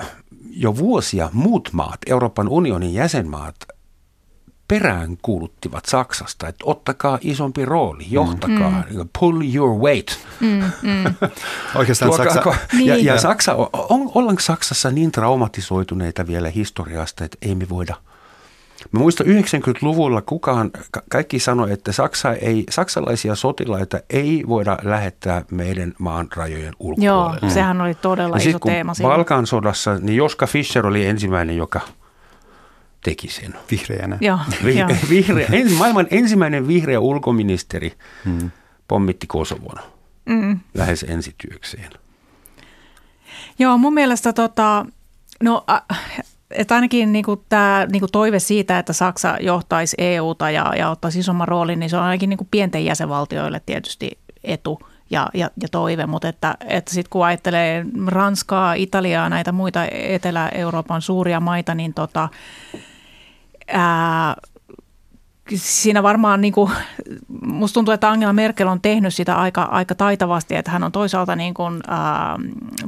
jo vuosia muut maat, Euroopan unionin jäsenmaat, perään kuuluttivat Saksasta, että ottakaa isompi rooli, johtakaa, mm. pull your weight. Mm, mm. (laughs) Oikeastaan Saksa... Ja, niin. ja Saksa, on, ollaanko Saksassa niin traumatisoituneita vielä historiasta, että ei me voida – Mä muistan 90-luvulla kukaan, kaikki sanoi, että Saksa ei, saksalaisia sotilaita ei voida lähettää meidän maan rajojen ulkopuolelle. Joo, sehän oli todella ja iso teema. Balkan sodassa, niin Joska Fischer oli ensimmäinen, joka teki sen. Vihreänä. Joo, (laughs) Vi- jo. vihreä, en, maailman ensimmäinen vihreä ulkoministeri hmm. pommitti Kosovon mm. lähes ensityökseen. Joo, mun mielestä tota, no, että ainakin niin kuin tämä niin kuin toive siitä, että Saksa johtaisi EUta ja, ja ottaisi isomman roolin, niin se on ainakin niin kuin pienten jäsenvaltioille tietysti etu ja, ja, ja toive, mutta että, että sitten kun ajattelee Ranskaa, Italiaa, näitä muita Etelä-Euroopan suuria maita, niin tota, ää, siinä varmaan, niin kuin, musta tuntuu, että Angela Merkel on tehnyt sitä aika, aika taitavasti, että hän on toisaalta niin kuin, ää,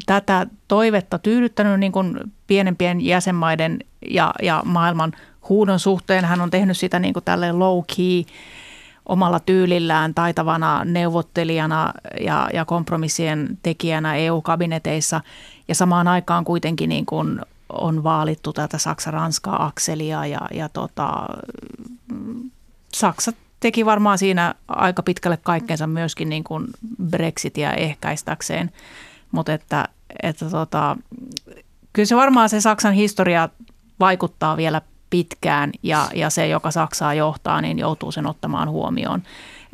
tätä toivetta tyydyttänyt niin kuin pienempien jäsenmaiden ja, ja maailman huudon suhteen. Hän on tehnyt sitä niin kuin tälleen low key omalla tyylillään taitavana neuvottelijana ja, ja kompromissien tekijänä EU-kabineteissa ja samaan aikaan kuitenkin niin kuin on vaalittu tätä Saksa-Ranska-akselia ja, ja tota, Saksa teki varmaan siinä aika pitkälle kaikkeensa myöskin niin kuin Brexitia ehkäistäkseen, mutta että, että tota, kyllä se varmaan se Saksan historia vaikuttaa vielä pitkään ja, ja se, joka Saksaa johtaa, niin joutuu sen ottamaan huomioon.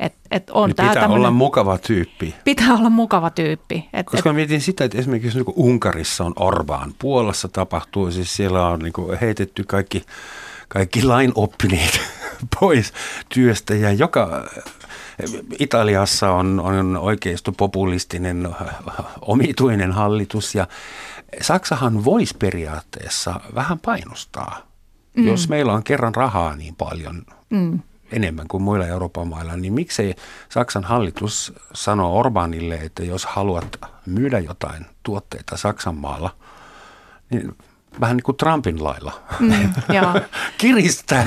Et, et on niin pitää olla mukava tyyppi. Pitää olla mukava tyyppi. Et, Koska et, mietin sitä, että esimerkiksi niin Unkarissa on Orbán, Puolassa tapahtuu, siis siellä on niin heitetty kaikki, kaikki lainoppineet (laughs) pois työstä ja joka Italiassa on, on populistinen omituinen hallitus ja Saksahan voisi periaatteessa vähän painostaa, mm. jos meillä on kerran rahaa niin paljon. Mm enemmän kuin muilla Euroopan mailla, niin miksei Saksan hallitus sano Orbanille, että jos haluat myydä jotain tuotteita Saksan maalla, niin vähän niin kuin Trumpin lailla mm, (laughs) kiristää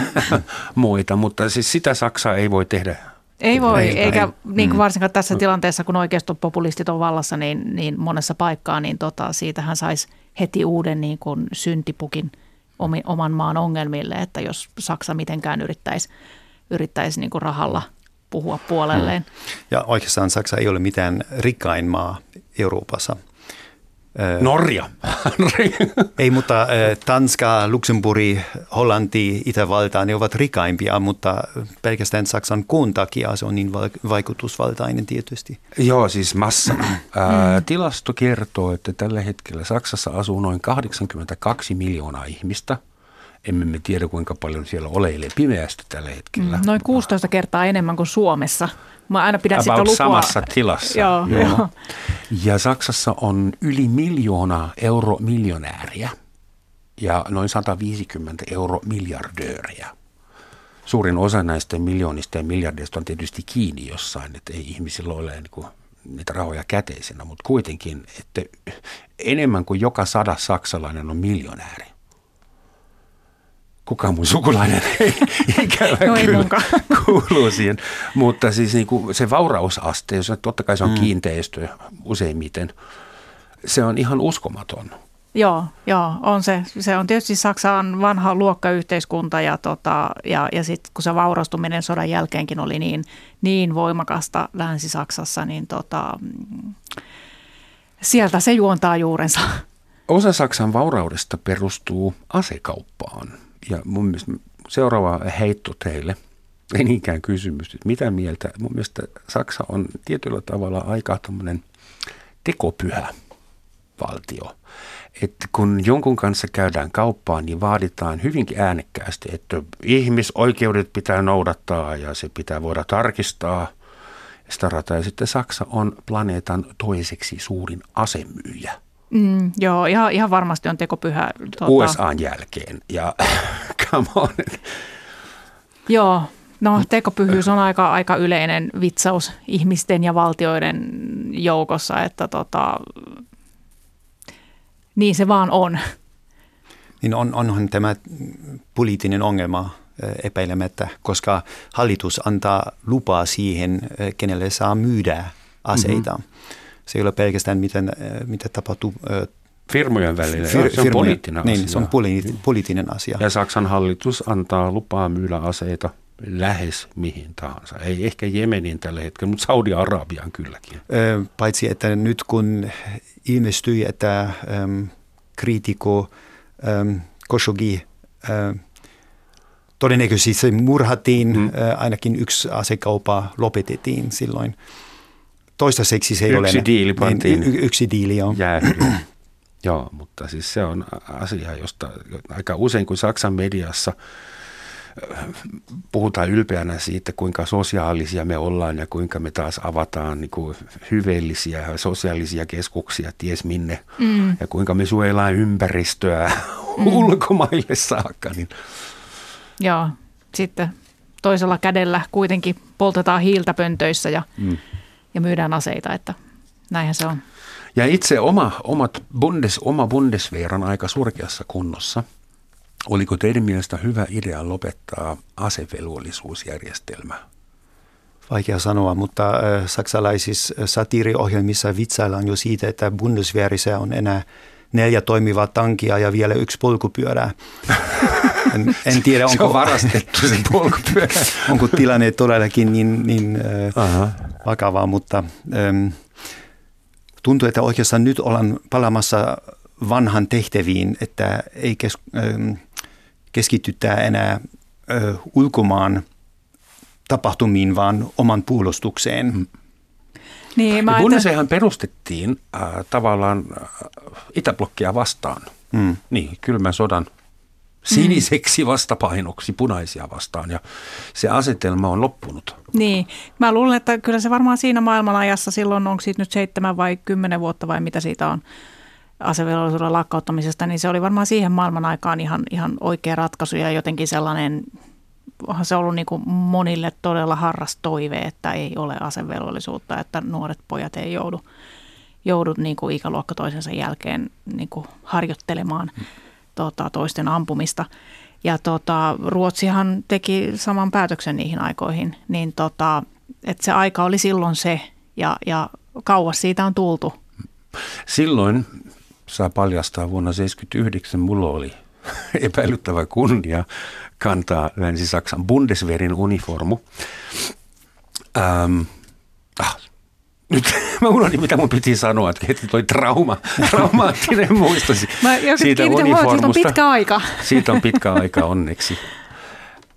muita, mutta siis sitä Saksa ei voi tehdä ei voi, ei, eikä ei. Niin kuin mm. varsinkaan tässä tilanteessa, kun populistit on vallassa niin, niin monessa paikkaa, niin tota, siitähän saisi heti uuden niin kuin syntipukin oman maan ongelmille, että jos Saksa mitenkään yrittäisi yrittäisi niin kuin rahalla puhua puolelleen. Hmm. Ja oikeastaan Saksa ei ole mitään rikkain maa Euroopassa. Norja. (laughs) ei, mutta Tanska, Luxemburgi, Hollanti, Itävalta, ne ovat rikaimpia, mutta pelkästään Saksan kuun takia se on niin vaikutusvaltainen tietysti. Joo, siis massana. (clears throat) Ää, tilasto kertoo, että tällä hetkellä Saksassa asuu noin 82 miljoonaa ihmistä – emme me tiedä kuinka paljon siellä oleilee pimeästi tällä hetkellä. Mm, noin 16 kertaa enemmän kuin Suomessa. Mä aina pidän About sitä lukua. samassa tilassa. Joo, joo. joo. Ja Saksassa on yli miljoona euro miljonääriä ja noin 150 euro miljardööriä. Suurin osa näistä miljoonista ja miljardeista on tietysti kiinni jossain, että ei ihmisillä ole niin kuin niitä rahoja käteisenä, mutta kuitenkin, että enemmän kuin joka sadas saksalainen on miljonääri kukaan mun sukulainen (laughs) ei ikävä no, kyllä (laughs) kuuluu siihen. Mutta siis niin kuin se vaurausaste, jos totta kai se on mm. kiinteistö useimmiten, se on ihan uskomaton. Joo, joo, on se. Se on tietysti Saksa on vanha luokkayhteiskunta ja, tota, ja, ja sitten kun se vaurastuminen sodan jälkeenkin oli niin, niin voimakasta Länsi-Saksassa, niin tota, sieltä se juontaa juurensa. Osa Saksan vauraudesta perustuu asekauppaan ja mun mielestä seuraava heitto teille, ei niinkään kysymys, että mitä mieltä. Mun mielestä Saksa on tietyllä tavalla aika tämmöinen tekopyhä valtio. Että kun jonkun kanssa käydään kauppaan, niin vaaditaan hyvinkin äänekkäästi, että ihmisoikeudet pitää noudattaa ja se pitää voida tarkistaa. Sitä rataa. Ja sitten Saksa on planeetan toiseksi suurin asemyyjä – Mm, joo, ihan, ihan varmasti on tekopyhä. Tuota... USAn jälkeen ja (laughs) come on. Joo, no tekopyhyys on aika, aika yleinen vitsaus ihmisten ja valtioiden joukossa, että tota, niin se vaan on. Niin on, onhan tämä poliittinen ongelma epäilemättä, koska hallitus antaa lupaa siihen, kenelle saa myydä aseita. Mm-hmm se ei ole pelkästään miten, äh, mitä tapahtuu äh, Firmojen välillä, fir- se on poliittinen niin, asia. se on poli- poliittinen asia. Ja Saksan hallitus antaa lupaa myydä aseita lähes mihin tahansa. Ei ehkä Jemenin tällä hetkellä, mutta Saudi-Arabiaan kylläkin. Paitsi, että nyt kun ilmestyi, että ähm, kriitikko ähm, Khashoggi äh, todennäköisesti murhattiin, mm. äh, ainakin yksi asekaupa lopetettiin silloin – toistaiseksi se ei yksi ole Yksi diili pantiin. Niin, y- yksi diili, joo. (clears throat) joo, mutta siis se on asia, josta aika usein kun Saksan mediassa äh, puhutaan ylpeänä siitä, kuinka sosiaalisia me ollaan ja kuinka me taas avataan niin kuin hyveellisiä sosiaalisia keskuksia ties minne mm. ja kuinka me suojellaan ympäristöä mm. (laughs) ulkomaille saakka. Niin. Joo, sitten toisella kädellä kuitenkin poltetaan hiiltä pöntöissä ja, mm. Ja myydään aseita, että näinhän se on. Ja itse oma, omat bundes, oma Bundeswehr on aika surkeassa kunnossa. Oliko teidän mielestä hyvä idea lopettaa asevelvollisuusjärjestelmä? Vaikea sanoa, mutta äh, saksalaisissa satiiriohjelmissa vitsaillaan jo siitä, että Bundeswehrissa on enää neljä toimivaa tankia ja vielä yksi polkupyörää. (laughs) En, en tiedä, onko, se on varastettu se polkupyörä. (laughs) onko tilanne todellakin niin, niin äh, vakavaa, mutta ähm, tuntuu, että oikeastaan nyt ollaan palamassa vanhan tehtäviin, että ei kes, ähm, keskitytä enää äh, ulkomaan tapahtumiin, vaan oman puolustukseen. Mm. Niin, mä Bundeswehrhan perustettiin äh, tavallaan äh, Itäblokkia vastaan. Mm. Niin, kylmän sodan siniseksi vastapainoksi punaisia vastaan ja se asetelma on loppunut. Niin, mä luulen, että kyllä se varmaan siinä maailmanajassa silloin, onko siitä nyt seitsemän vai kymmenen vuotta vai mitä siitä on asevelvollisuuden lakkauttamisesta, niin se oli varmaan siihen maailman aikaan ihan, ihan oikea ratkaisu ja jotenkin sellainen, onhan se ollut niin kuin monille todella harras toive, että ei ole asevelvollisuutta, että nuoret pojat ei joudu, joudu niin kuin ikäluokka toisensa jälkeen niin kuin harjoittelemaan. Hmm tota, toisten ampumista. Ja tota, Ruotsihan teki saman päätöksen niihin aikoihin, niin tota, että se aika oli silloin se ja, ja kauas siitä on tultu. Silloin saa paljastaa vuonna 1979 mulla oli (laughs) epäilyttävä kunnia kantaa Länsi-Saksan Bundeswehrin uniformu. Ähm, ah, nyt (laughs) mä unohdin, mitä mun piti sanoa, että heti toi trauma, (laughs) traumaattinen muisto mä siitä uniformusta. Siitä on pitkä aika. (laughs) Siitä on pitkä aika onneksi.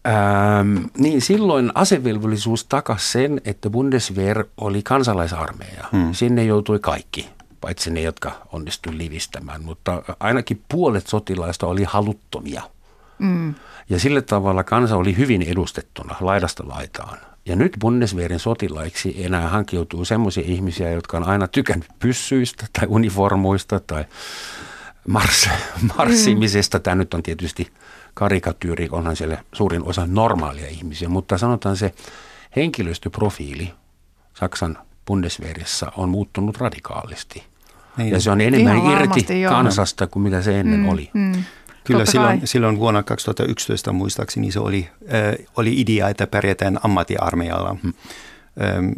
Ähm, niin silloin asevelvollisuus takasi sen, että Bundeswehr oli kansalaisarmeija. Hmm. Sinne joutui kaikki, paitsi ne, jotka onnistuivat livistämään, mutta ainakin puolet sotilaista oli haluttomia. Hmm. Ja sillä tavalla kansa oli hyvin edustettuna laidasta laitaan. Ja nyt Bundeswehrin sotilaiksi enää hankkiutuu sellaisia ihmisiä, jotka on aina tykännyt pyssyistä tai uniformuista tai mars, marssimisesta. Tämä nyt on tietysti karikatyyri, onhan siellä suurin osa normaalia ihmisiä, mutta sanotaan se henkilöstöprofiili Saksan Bundeswehrissä on muuttunut radikaalisti. Niin. Ja se on enemmän Ihan irti kansasta kuin mitä se ennen mm, oli. Mm. Kyllä silloin, silloin vuonna 2011 muistaakseni se oli, äh, oli idea, että pärjätään ammattiarmeijalla. Hmm. Ähm,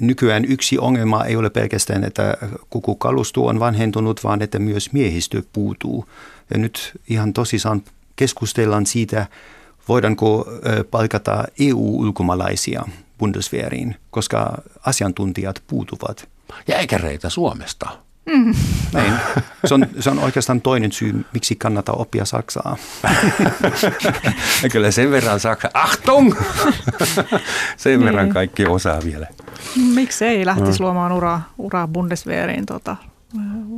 nykyään yksi ongelma ei ole pelkästään, että koko kalusto on vanhentunut, vaan että myös miehistö puutuu. Ja nyt ihan tosissaan keskustellaan siitä, voidaanko palkata EU-ulkomaalaisia Bundeswehriin, koska asiantuntijat puutuvat. Ja äkäreitä Suomesta. Mm. Näin. Se on, se on oikeastaan toinen syy, miksi kannattaa oppia saksaa. ja (laughs) kyllä sen verran saksa. Achtung! sen niin. verran kaikki osaa vielä. Miksi ei lähtisi mm. luomaan uraa, uraa Bundeswehriin tota,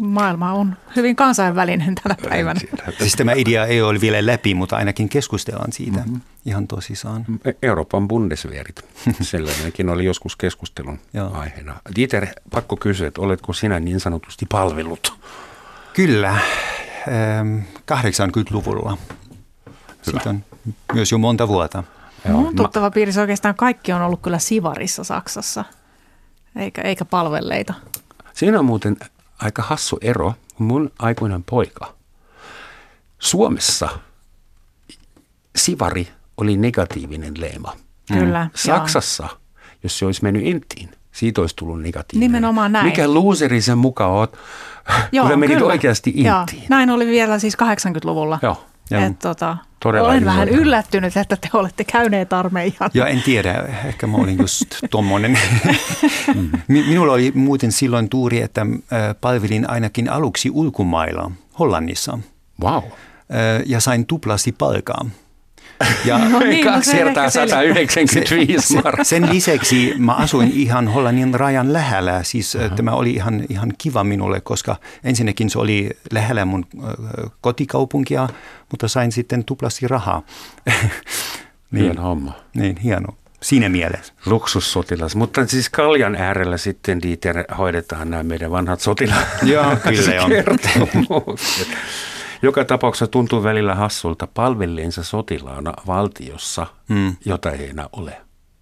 maailma on hyvin kansainvälinen tänä päivänä. Siis tämä idea ei ole vielä läpi, mutta ainakin keskustellaan siitä mm-hmm. ihan tosissaan. E- Euroopan bundesveerit, (laughs) sellainenkin oli joskus keskustelun aiheena. Dieter, pakko kysyä, että oletko sinä niin sanotusti palvelut? Kyllä, 80-luvulla. Ähm, Siitä on myös jo monta vuotta. Joo. Mun tuttava piirissä oikeastaan kaikki on ollut kyllä Sivarissa Saksassa, eikä, eikä palvelleita. Siinä on muuten aika hassu ero. Mun aikuinen poika. Suomessa sivari oli negatiivinen leima. Kyllä. Saksassa, joo. jos se olisi mennyt intiin, siitä olisi tullut negatiivinen. Nimenomaan näin. Mikä looseri sen mukaan oot, (laughs) Joo, kun menit kyllä. oikeasti intiin. Joo, näin oli vielä siis 80-luvulla. Joo. Et, tota, Todella olen vähän yllättynyt, että te olette käyneet armeijan. Ja en tiedä, ehkä mä olin just (laughs) tuommoinen. Minulla oli muuten silloin tuuri, että äh, palvelin ainakin aluksi ulkomailla, Hollannissa. Wow. Ja sain tuplasti palkaa. Ja no niin, kaksi no kertaa 195 markkaa. Sen lisäksi mä asuin ihan Hollannin rajan lähellä, siis uh-huh. tämä oli ihan, ihan kiva minulle, koska ensinnäkin se oli lähellä mun kotikaupunkia, mutta sain sitten tuplasti rahaa. (laughs) niin, hieno homma. Niin, hieno. Siinä mielessä. Luksussotilas. Mutta siis kaljan äärellä sitten Dieter hoidetaan nämä meidän vanhat sotilaat. Joo, kyllä on. Joka tapauksessa tuntuu välillä hassulta palvelleensa sotilaana valtiossa, mm. jota ei enää ole.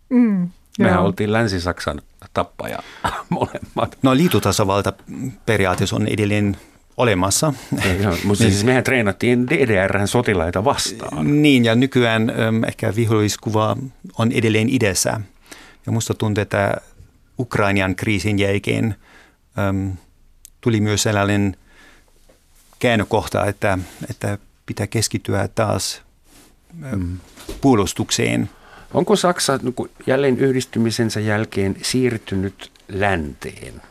Mm, Mehän joo. oltiin Länsi-Saksan tappaja (laughs) molemmat. No liitutasavalta periaatteessa on edelleen olemassa. No, mutta siis mehän treenattiin DDRn sotilaita vastaan. Niin, ja nykyään ähm, ehkä viholliskuva on edelleen idässä. Ja musta tuntuu, että Ukrainian kriisin jälkeen äm, tuli myös sellainen käännekohta, että, että pitää keskittyä taas mm. puolustukseen. Onko Saksa jälleen yhdistymisensä jälkeen siirtynyt länteen?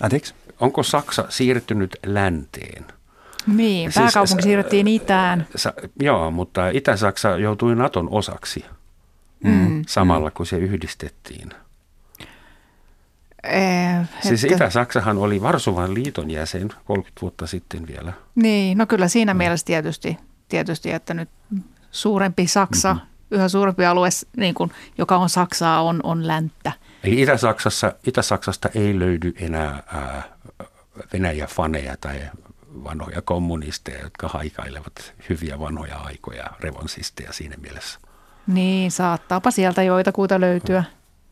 Anteeksi? Onko Saksa siirtynyt länteen? Niin, siis, pääkaupunki siis, siirrettiin itään. Sa, joo, mutta Itä-Saksa joutui Naton osaksi mm. samalla, kun se yhdistettiin. Eh, siis että... Itä-Saksahan oli Varsovan liiton jäsen 30 vuotta sitten vielä. Niin, no kyllä siinä mm. mielessä tietysti, tietysti, että nyt suurempi Saksa, mm-hmm. yhä suurempi alue, niin kuin, joka on Saksaa, on, on länttä. Eli Itä-Saksassa, Itä-Saksasta ei löydy enää ää, Venäjä-faneja tai vanhoja kommunisteja, jotka haikailevat hyviä vanhoja aikoja, revansisteja siinä mielessä. Niin, saattaapa sieltä joitakuita löytyä.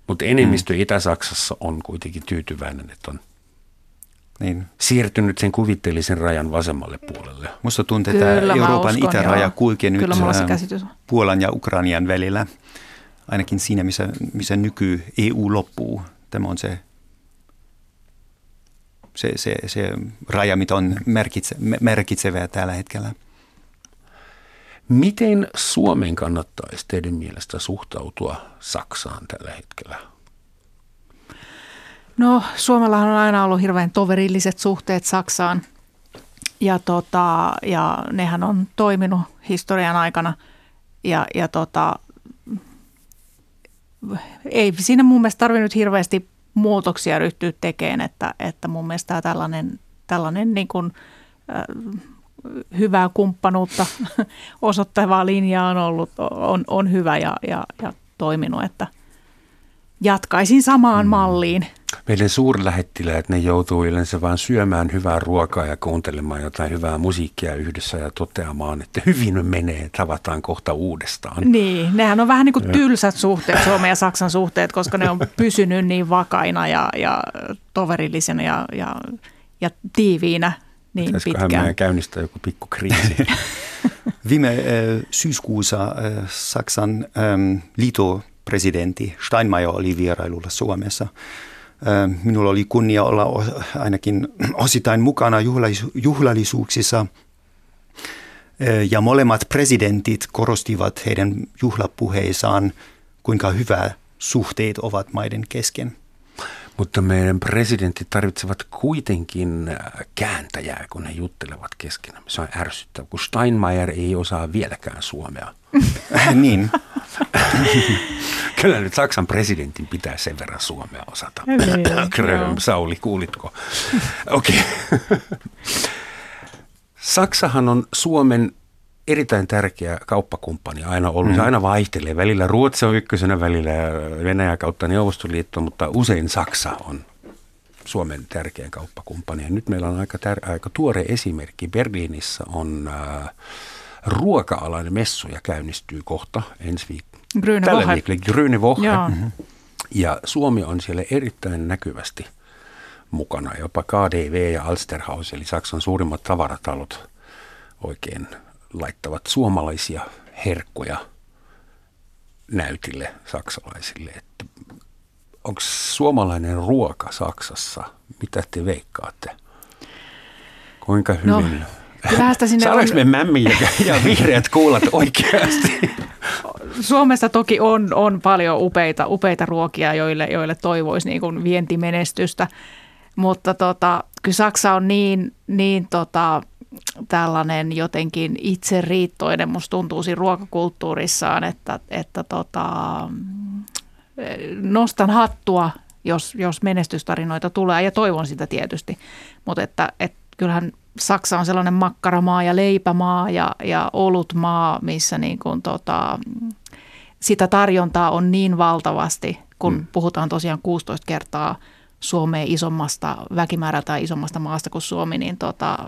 Mutta enemmistö mm. Itä-Saksassa on kuitenkin tyytyväinen, että on niin. siirtynyt sen kuvitteellisen rajan vasemmalle puolelle. Musta tuntuu, että Kyllä, Euroopan uskon, itäraja kulkee nyt Puolan ja Ukrainian välillä, ainakin siinä, missä, missä nyky EU loppuu. Tämä on se se, se, se raja, mitä on merkitse, merkitsevää tällä hetkellä. Miten Suomen kannattaisi teidän mielestä suhtautua Saksaan tällä hetkellä? No Suomellahan on aina ollut hirveän toverilliset suhteet Saksaan ja, tota, ja nehän on toiminut historian aikana ja, ja tota, ei siinä mun mielestä tarvinnut hirveästi muutoksia ryhtyä tekemään, että, että mun mielestä tällainen, tällainen niin kuin, äh, hyvää kumppanuutta (laughs) osoittavaa linjaa on ollut, on, on hyvä ja, ja, ja toiminut, että jatkaisin samaan mm. malliin. Meidän suurlähettiläät, ne joutuu yleensä vain syömään hyvää ruokaa ja kuuntelemaan jotain hyvää musiikkia yhdessä ja toteamaan, että hyvin menee, tavataan kohta uudestaan. Niin, nehän on vähän niin kuin tylsät suhteet, Suomen ja Saksan suhteet, koska ne on (laughs) pysynyt niin vakaina ja, ja toverillisena ja, ja, ja tiiviinä niin Pitäisiköhän pitkään. meidän käynnistää joku pikku kriisi? (laughs) Viime äh, syyskuussa äh, Saksan ähm, liitopresidentti Steinmeier oli vierailulla Suomessa. Äh, minulla oli kunnia olla ainakin osittain mukana juhlallisuuksissa äh, ja molemmat presidentit korostivat heidän juhlapuheissaan, kuinka hyvä suhteet ovat maiden kesken. Mutta meidän presidentit tarvitsevat kuitenkin äh, kääntäjää, kun he juttelevat keskenään. Se on ärsyttävää, kun Steinmeier ei osaa vieläkään suomea. (laughs) niin. (laughs) Kyllä nyt Saksan presidentin pitää sen verran suomea osata. (coughs) Kröm, Sauli, kuulitko? Okei. Okay. (laughs) Saksahan on Suomen erittäin tärkeä kauppakumppani aina ollut. Mm. Se aina vaihtelee. Välillä Ruotsi on ykkösenä, välillä Venäjä kautta Neuvostoliitto, mutta usein Saksa on Suomen tärkeä kauppakumppani. Ja nyt meillä on aika, tär- aika tuore esimerkki. Berliinissä on äh, ruoka-alan messuja käynnistyy kohta ensi viikolla. Grüne Tällä viikolla. Grüne Woche. Mm-hmm. Ja Suomi on siellä erittäin näkyvästi mukana. Jopa KDV ja Alsterhaus, eli Saksan suurimmat tavaratalot, oikein laittavat suomalaisia herkkoja näytille saksalaisille. Että onko suomalainen ruoka Saksassa, mitä te veikkaatte? Kuinka no, hyvin? No, sinne (laughs) Saadaanko on... me mämmi ja, ja vihreät kuulat oikeasti? (laughs) Suomessa toki on, on paljon upeita, upeita ruokia, joille, joille toivoisi niin kuin vientimenestystä, mutta tota, kyllä Saksa on niin, niin tota, tällainen jotenkin itseriittoinen, musta tuntuu siinä ruokakulttuurissaan, että, että tota, nostan hattua, jos, jos menestystarinoita tulee ja toivon sitä tietysti, mutta että, että kyllähän Saksa on sellainen makkaramaa ja leipämaa ja, ja olutmaa, missä niin kuin tota, sitä tarjontaa on niin valtavasti, kun mm. puhutaan tosiaan 16 kertaa Suomeen isommasta väkimäärältä isommasta maasta kuin Suomi, niin tota,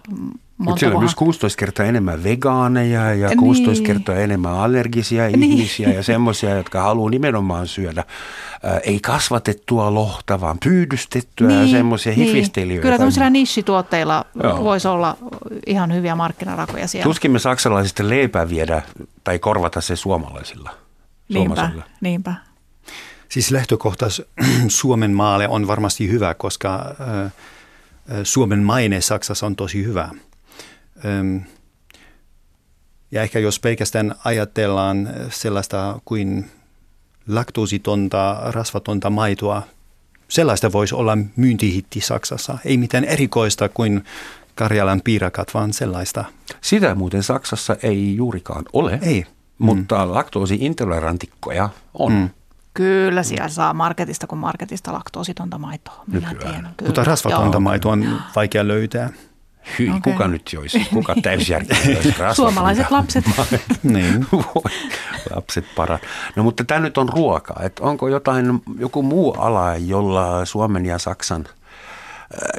mutta siellä on myös 16 kertaa enemmän vegaaneja ja 16 niin. kertaa enemmän allergisia niin. ihmisiä ja semmoisia, jotka haluaa nimenomaan syödä äh, ei kasvatettua lohta, vaan pyydystettyä niin. ja semmoisia niin. hifistelijöitä. Kyllä tämmöisillä nishituotteilla Joo. voisi olla ihan hyviä markkinarakoja siellä. Tuskin me saksalaisista leipää viedä tai korvata se suomalaisilla. Niinpä, niinpä. Siis lähtökohta (clears throat) Suomen maalle on varmasti hyvä, koska Suomen maine Saksassa on tosi hyvä. Ja ehkä jos pelkästään ajatellaan sellaista kuin laktoositonta, rasvatonta maitoa, sellaista voisi olla myyntihitti Saksassa. Ei mitään erikoista kuin Karjalan piirakat, vaan sellaista. Sitä muuten Saksassa ei juurikaan ole. Ei. Mutta mm. laktoosiintolerantikkoja on. Mm. Kyllä, siellä saa marketista kuin marketista laktoositonta maitoa. Minä tiedän, kyllä. Mutta rasvatonta maitoa on vaikea löytää. Hyi, okay. kuka nyt joisi? Kuka täysjärkinen Suomalaiset lapset. (laughs) niin. (laughs) lapset parat. No mutta tämä nyt on ruoka. Et onko jotain, joku muu ala, jolla Suomen ja Saksan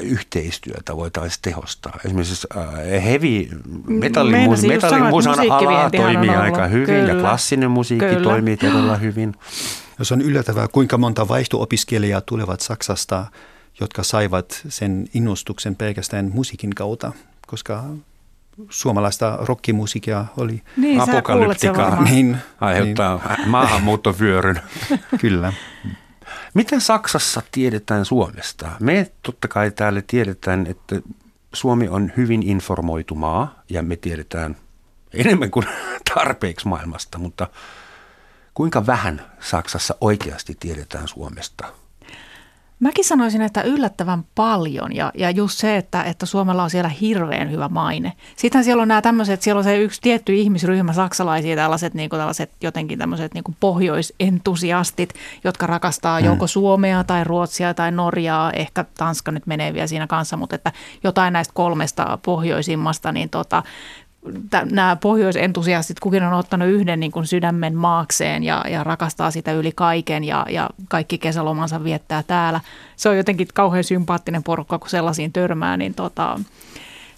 yhteistyötä voitaisiin tehostaa. Esimerkiksi heavy metallimuus, metallimuusan ala toimii aika hyvin Kyllä. ja klassinen musiikki Kyllä. toimii todella hyvin. Se on yllättävää, kuinka monta vaihto-opiskelijaa tulevat Saksasta, jotka saivat sen innostuksen pelkästään musiikin kautta, koska suomalaista rockimusiikia oli. Niin, apokalyptikaa. Niin, aiheuttaa niin. maahanmuuttovyöryn. Kyllä. Mitä Saksassa tiedetään Suomesta? Me totta kai täällä tiedetään, että Suomi on hyvin informoitu maa ja me tiedetään enemmän kuin (laughs) tarpeeksi maailmasta, mutta – Kuinka vähän Saksassa oikeasti tiedetään Suomesta? Mäkin sanoisin, että yllättävän paljon ja, ja just se, että, että Suomella on siellä hirveän hyvä maine. Sitten siellä on nämä tämmöiset, siellä on se yksi tietty ihmisryhmä, saksalaisia, tällaiset, niin kuin, tällaiset jotenkin tämmöiset niin kuin pohjoisentusiastit, jotka rakastaa hmm. joko Suomea tai Ruotsia tai Norjaa, ehkä Tanska nyt menee vielä siinä kanssa, mutta että jotain näistä kolmesta pohjoisimmasta, niin tota, nämä pohjoisentusiastit, kukin on ottanut yhden niin kuin sydämen maakseen ja, ja rakastaa sitä yli kaiken ja, ja kaikki kesälomansa viettää täällä. Se on jotenkin kauhean sympaattinen porukka, kun sellaisiin törmää, niin tota,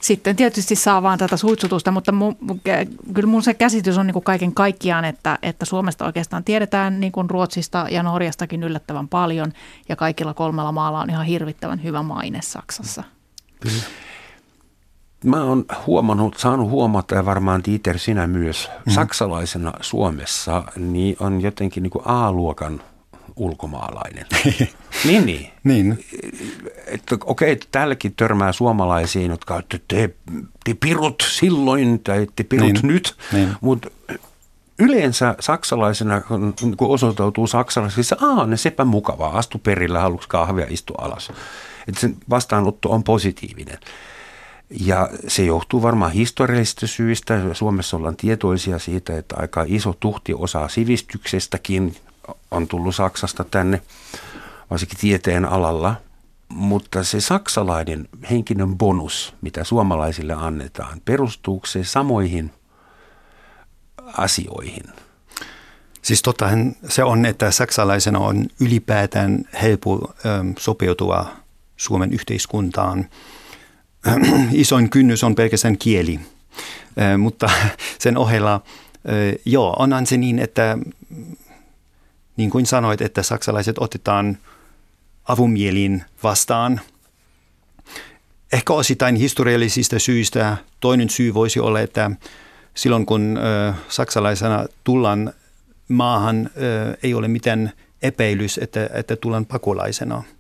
sitten tietysti saa vaan tätä suitsutusta, mutta mu, kyllä mun se käsitys on niin kuin kaiken kaikkiaan, että, että Suomesta oikeastaan tiedetään niin kuin Ruotsista ja Norjastakin yllättävän paljon ja kaikilla kolmella maalla on ihan hirvittävän hyvä maine Saksassa. Kyllä mä oon huomannut, saanut huomata ja varmaan Dieter sinä myös, mm. saksalaisena Suomessa, niin on jotenkin niin kuin A-luokan ulkomaalainen. (laughs) niin, niin. niin. Että okei, okay, täälläkin törmää suomalaisiin, jotka että te, te pirut silloin tai te pirut niin. nyt, niin. mutta yleensä saksalaisena, kun osoitautuu saksalaisiksi, aa, ne sepä mukavaa, astu perillä, haluatko kahvia, istu alas. Että sen vastaanotto on positiivinen. Ja se johtuu varmaan historiallisista syistä. Suomessa ollaan tietoisia siitä, että aika iso tuhti osaa sivistyksestäkin on tullut Saksasta tänne, varsinkin tieteen alalla. Mutta se saksalainen henkinen bonus, mitä suomalaisille annetaan, perustuu se samoihin asioihin. Siis tottahan se on, että saksalaisena on ylipäätään helppo sopeutua Suomen yhteiskuntaan – (clears throat) isoin kynnys on pelkästään kieli, mutta (laughs) sen ohella joo, onhan se niin, että niin kuin sanoit, että saksalaiset otetaan avumielin vastaan. Ehkä osittain historiallisista syistä. Toinen syy voisi olla, että silloin kun saksalaisena tullaan maahan, ei ole mitään epäilys, että, että tullaan pakolaisena –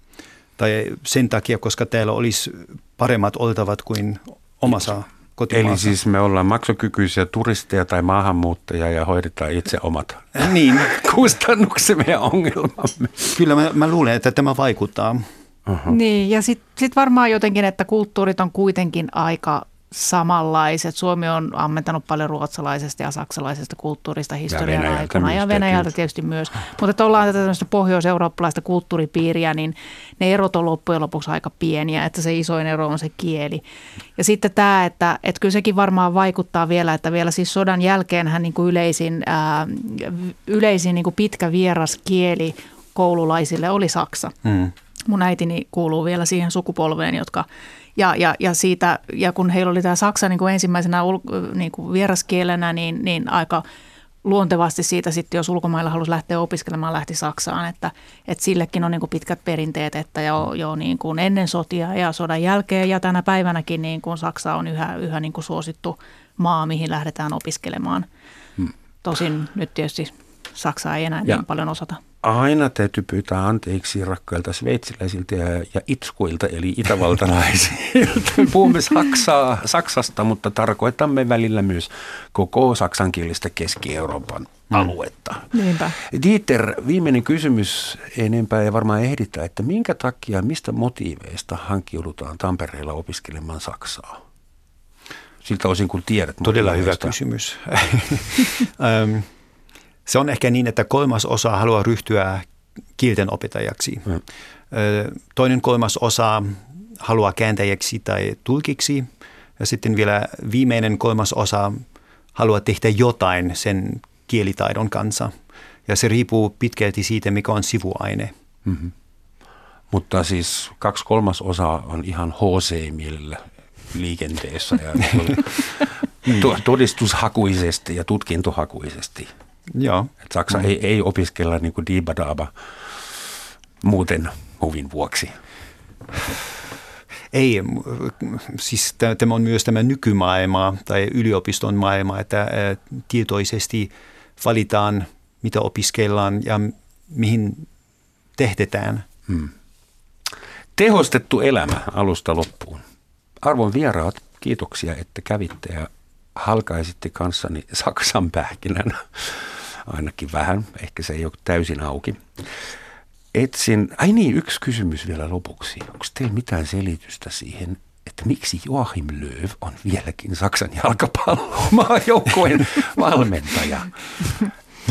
tai sen takia, koska täällä olisi paremmat oltavat kuin omassa kotimaassa. Eli siis me ollaan maksukykyisiä turisteja tai maahanmuuttajia ja hoidetaan itse omat niin. (laughs) kustannuksemme ja ongelmamme. Kyllä mä, mä luulen, että tämä vaikuttaa. Uh-huh. Niin ja sitten sit varmaan jotenkin, että kulttuurit on kuitenkin aika samanlaiset. Suomi on ammentanut paljon ruotsalaisesta ja saksalaisesta kulttuurista historian ja aikana ja Venäjältä tietysti myös. Mutta että ollaan tätä tämmöistä pohjois-eurooppalaista kulttuuripiiriä, niin ne erot on loppujen lopuksi aika pieniä, että se isoin ero on se kieli. Ja sitten tämä, että, että kyllä sekin varmaan vaikuttaa vielä, että vielä siis sodan jälkeenhän niin kuin yleisin, ää, yleisin niin kuin pitkä vieras kieli koululaisille oli saksa. Mm. Mun äitini kuuluu vielä siihen sukupolveen, jotka ja, ja, ja, siitä, ja kun heillä oli tämä Saksa niin kuin ensimmäisenä ul, niin kuin vieraskielenä, niin, niin aika luontevasti siitä sitten, jos ulkomailla halusi lähteä opiskelemaan, lähti Saksaan, että, että sillekin on niin kuin pitkät perinteet, että jo, jo niin kuin ennen sotia ja sodan jälkeen ja tänä päivänäkin niin kuin Saksa on yhä, yhä niin kuin suosittu maa, mihin lähdetään opiskelemaan. Hmm. Tosin nyt tietysti Saksaa ei enää ja, niin paljon osata aina täytyy pyytää anteeksi rakkailta sveitsiläisiltä ja, ja itskuilta, eli itävaltalaisilta. (laughs) Puhumme Saksaa, Saksasta, mutta tarkoitamme välillä myös koko saksankielistä Keski-Euroopan mm. aluetta. Niinpä. Dieter, viimeinen kysymys, enempää ei varmaan ehditä, että minkä takia, mistä motiiveista hankkiudutaan Tampereella opiskelemaan Saksaa? Siltä osin kun tiedät. Todella hyvä kysymys. (laughs) (laughs) Se on ehkä niin, että kolmas osa haluaa ryhtyä kielten opettajaksi. Mm. Toinen kolmas osa haluaa kääntäjäksi tai tulkiksi. Ja sitten vielä viimeinen kolmas osa haluaa tehdä jotain sen kielitaidon kanssa. Ja se riippuu pitkälti siitä, mikä on sivuaine. Mm-hmm. Mutta siis kaksi kolmas osa on ihan HC-mielellä liikenteessä ja (laughs) todistushakuisesti ja tutkintohakuisesti. Joo. Et Saksa mm. ei, ei opiskella niin kuin diibadaaba muuten huvin vuoksi. Ei, siis tämä on myös tämä nykymaailma tai yliopiston maailma, että tietoisesti valitaan, mitä opiskellaan ja mihin tehdetään. Hmm. Tehostettu elämä alusta loppuun. Arvon vieraat, kiitoksia, että kävitte ja halkaisitte kanssani Saksan pähkinänä ainakin vähän. Ehkä se ei ole täysin auki. Etsin, ai niin, yksi kysymys vielä lopuksi. Onko teillä mitään selitystä siihen, että miksi Joachim Löw on vieläkin Saksan jalkapallomaajoukkueen (laughs) valmentaja?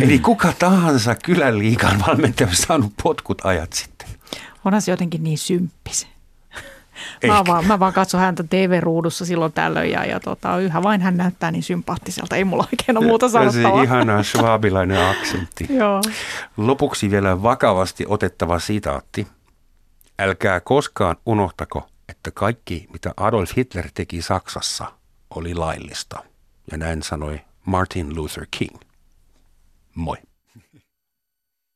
Eli kuka tahansa kylän liikan valmentaja on saanut potkut ajat sitten. Onhan se jotenkin niin symppis. Mä vaan, mä vaan katson häntä TV-ruudussa silloin tällöin ja, ja tota, yhä vain hän näyttää niin sympaattiselta. Ei mulla oikein ole muuta sanottavaa. Se ihana schwabilainen aksentti. (laughs) Joo. Lopuksi vielä vakavasti otettava sitaatti. Älkää koskaan unohtako, että kaikki mitä Adolf Hitler teki Saksassa oli laillista. Ja näin sanoi Martin Luther King. Moi.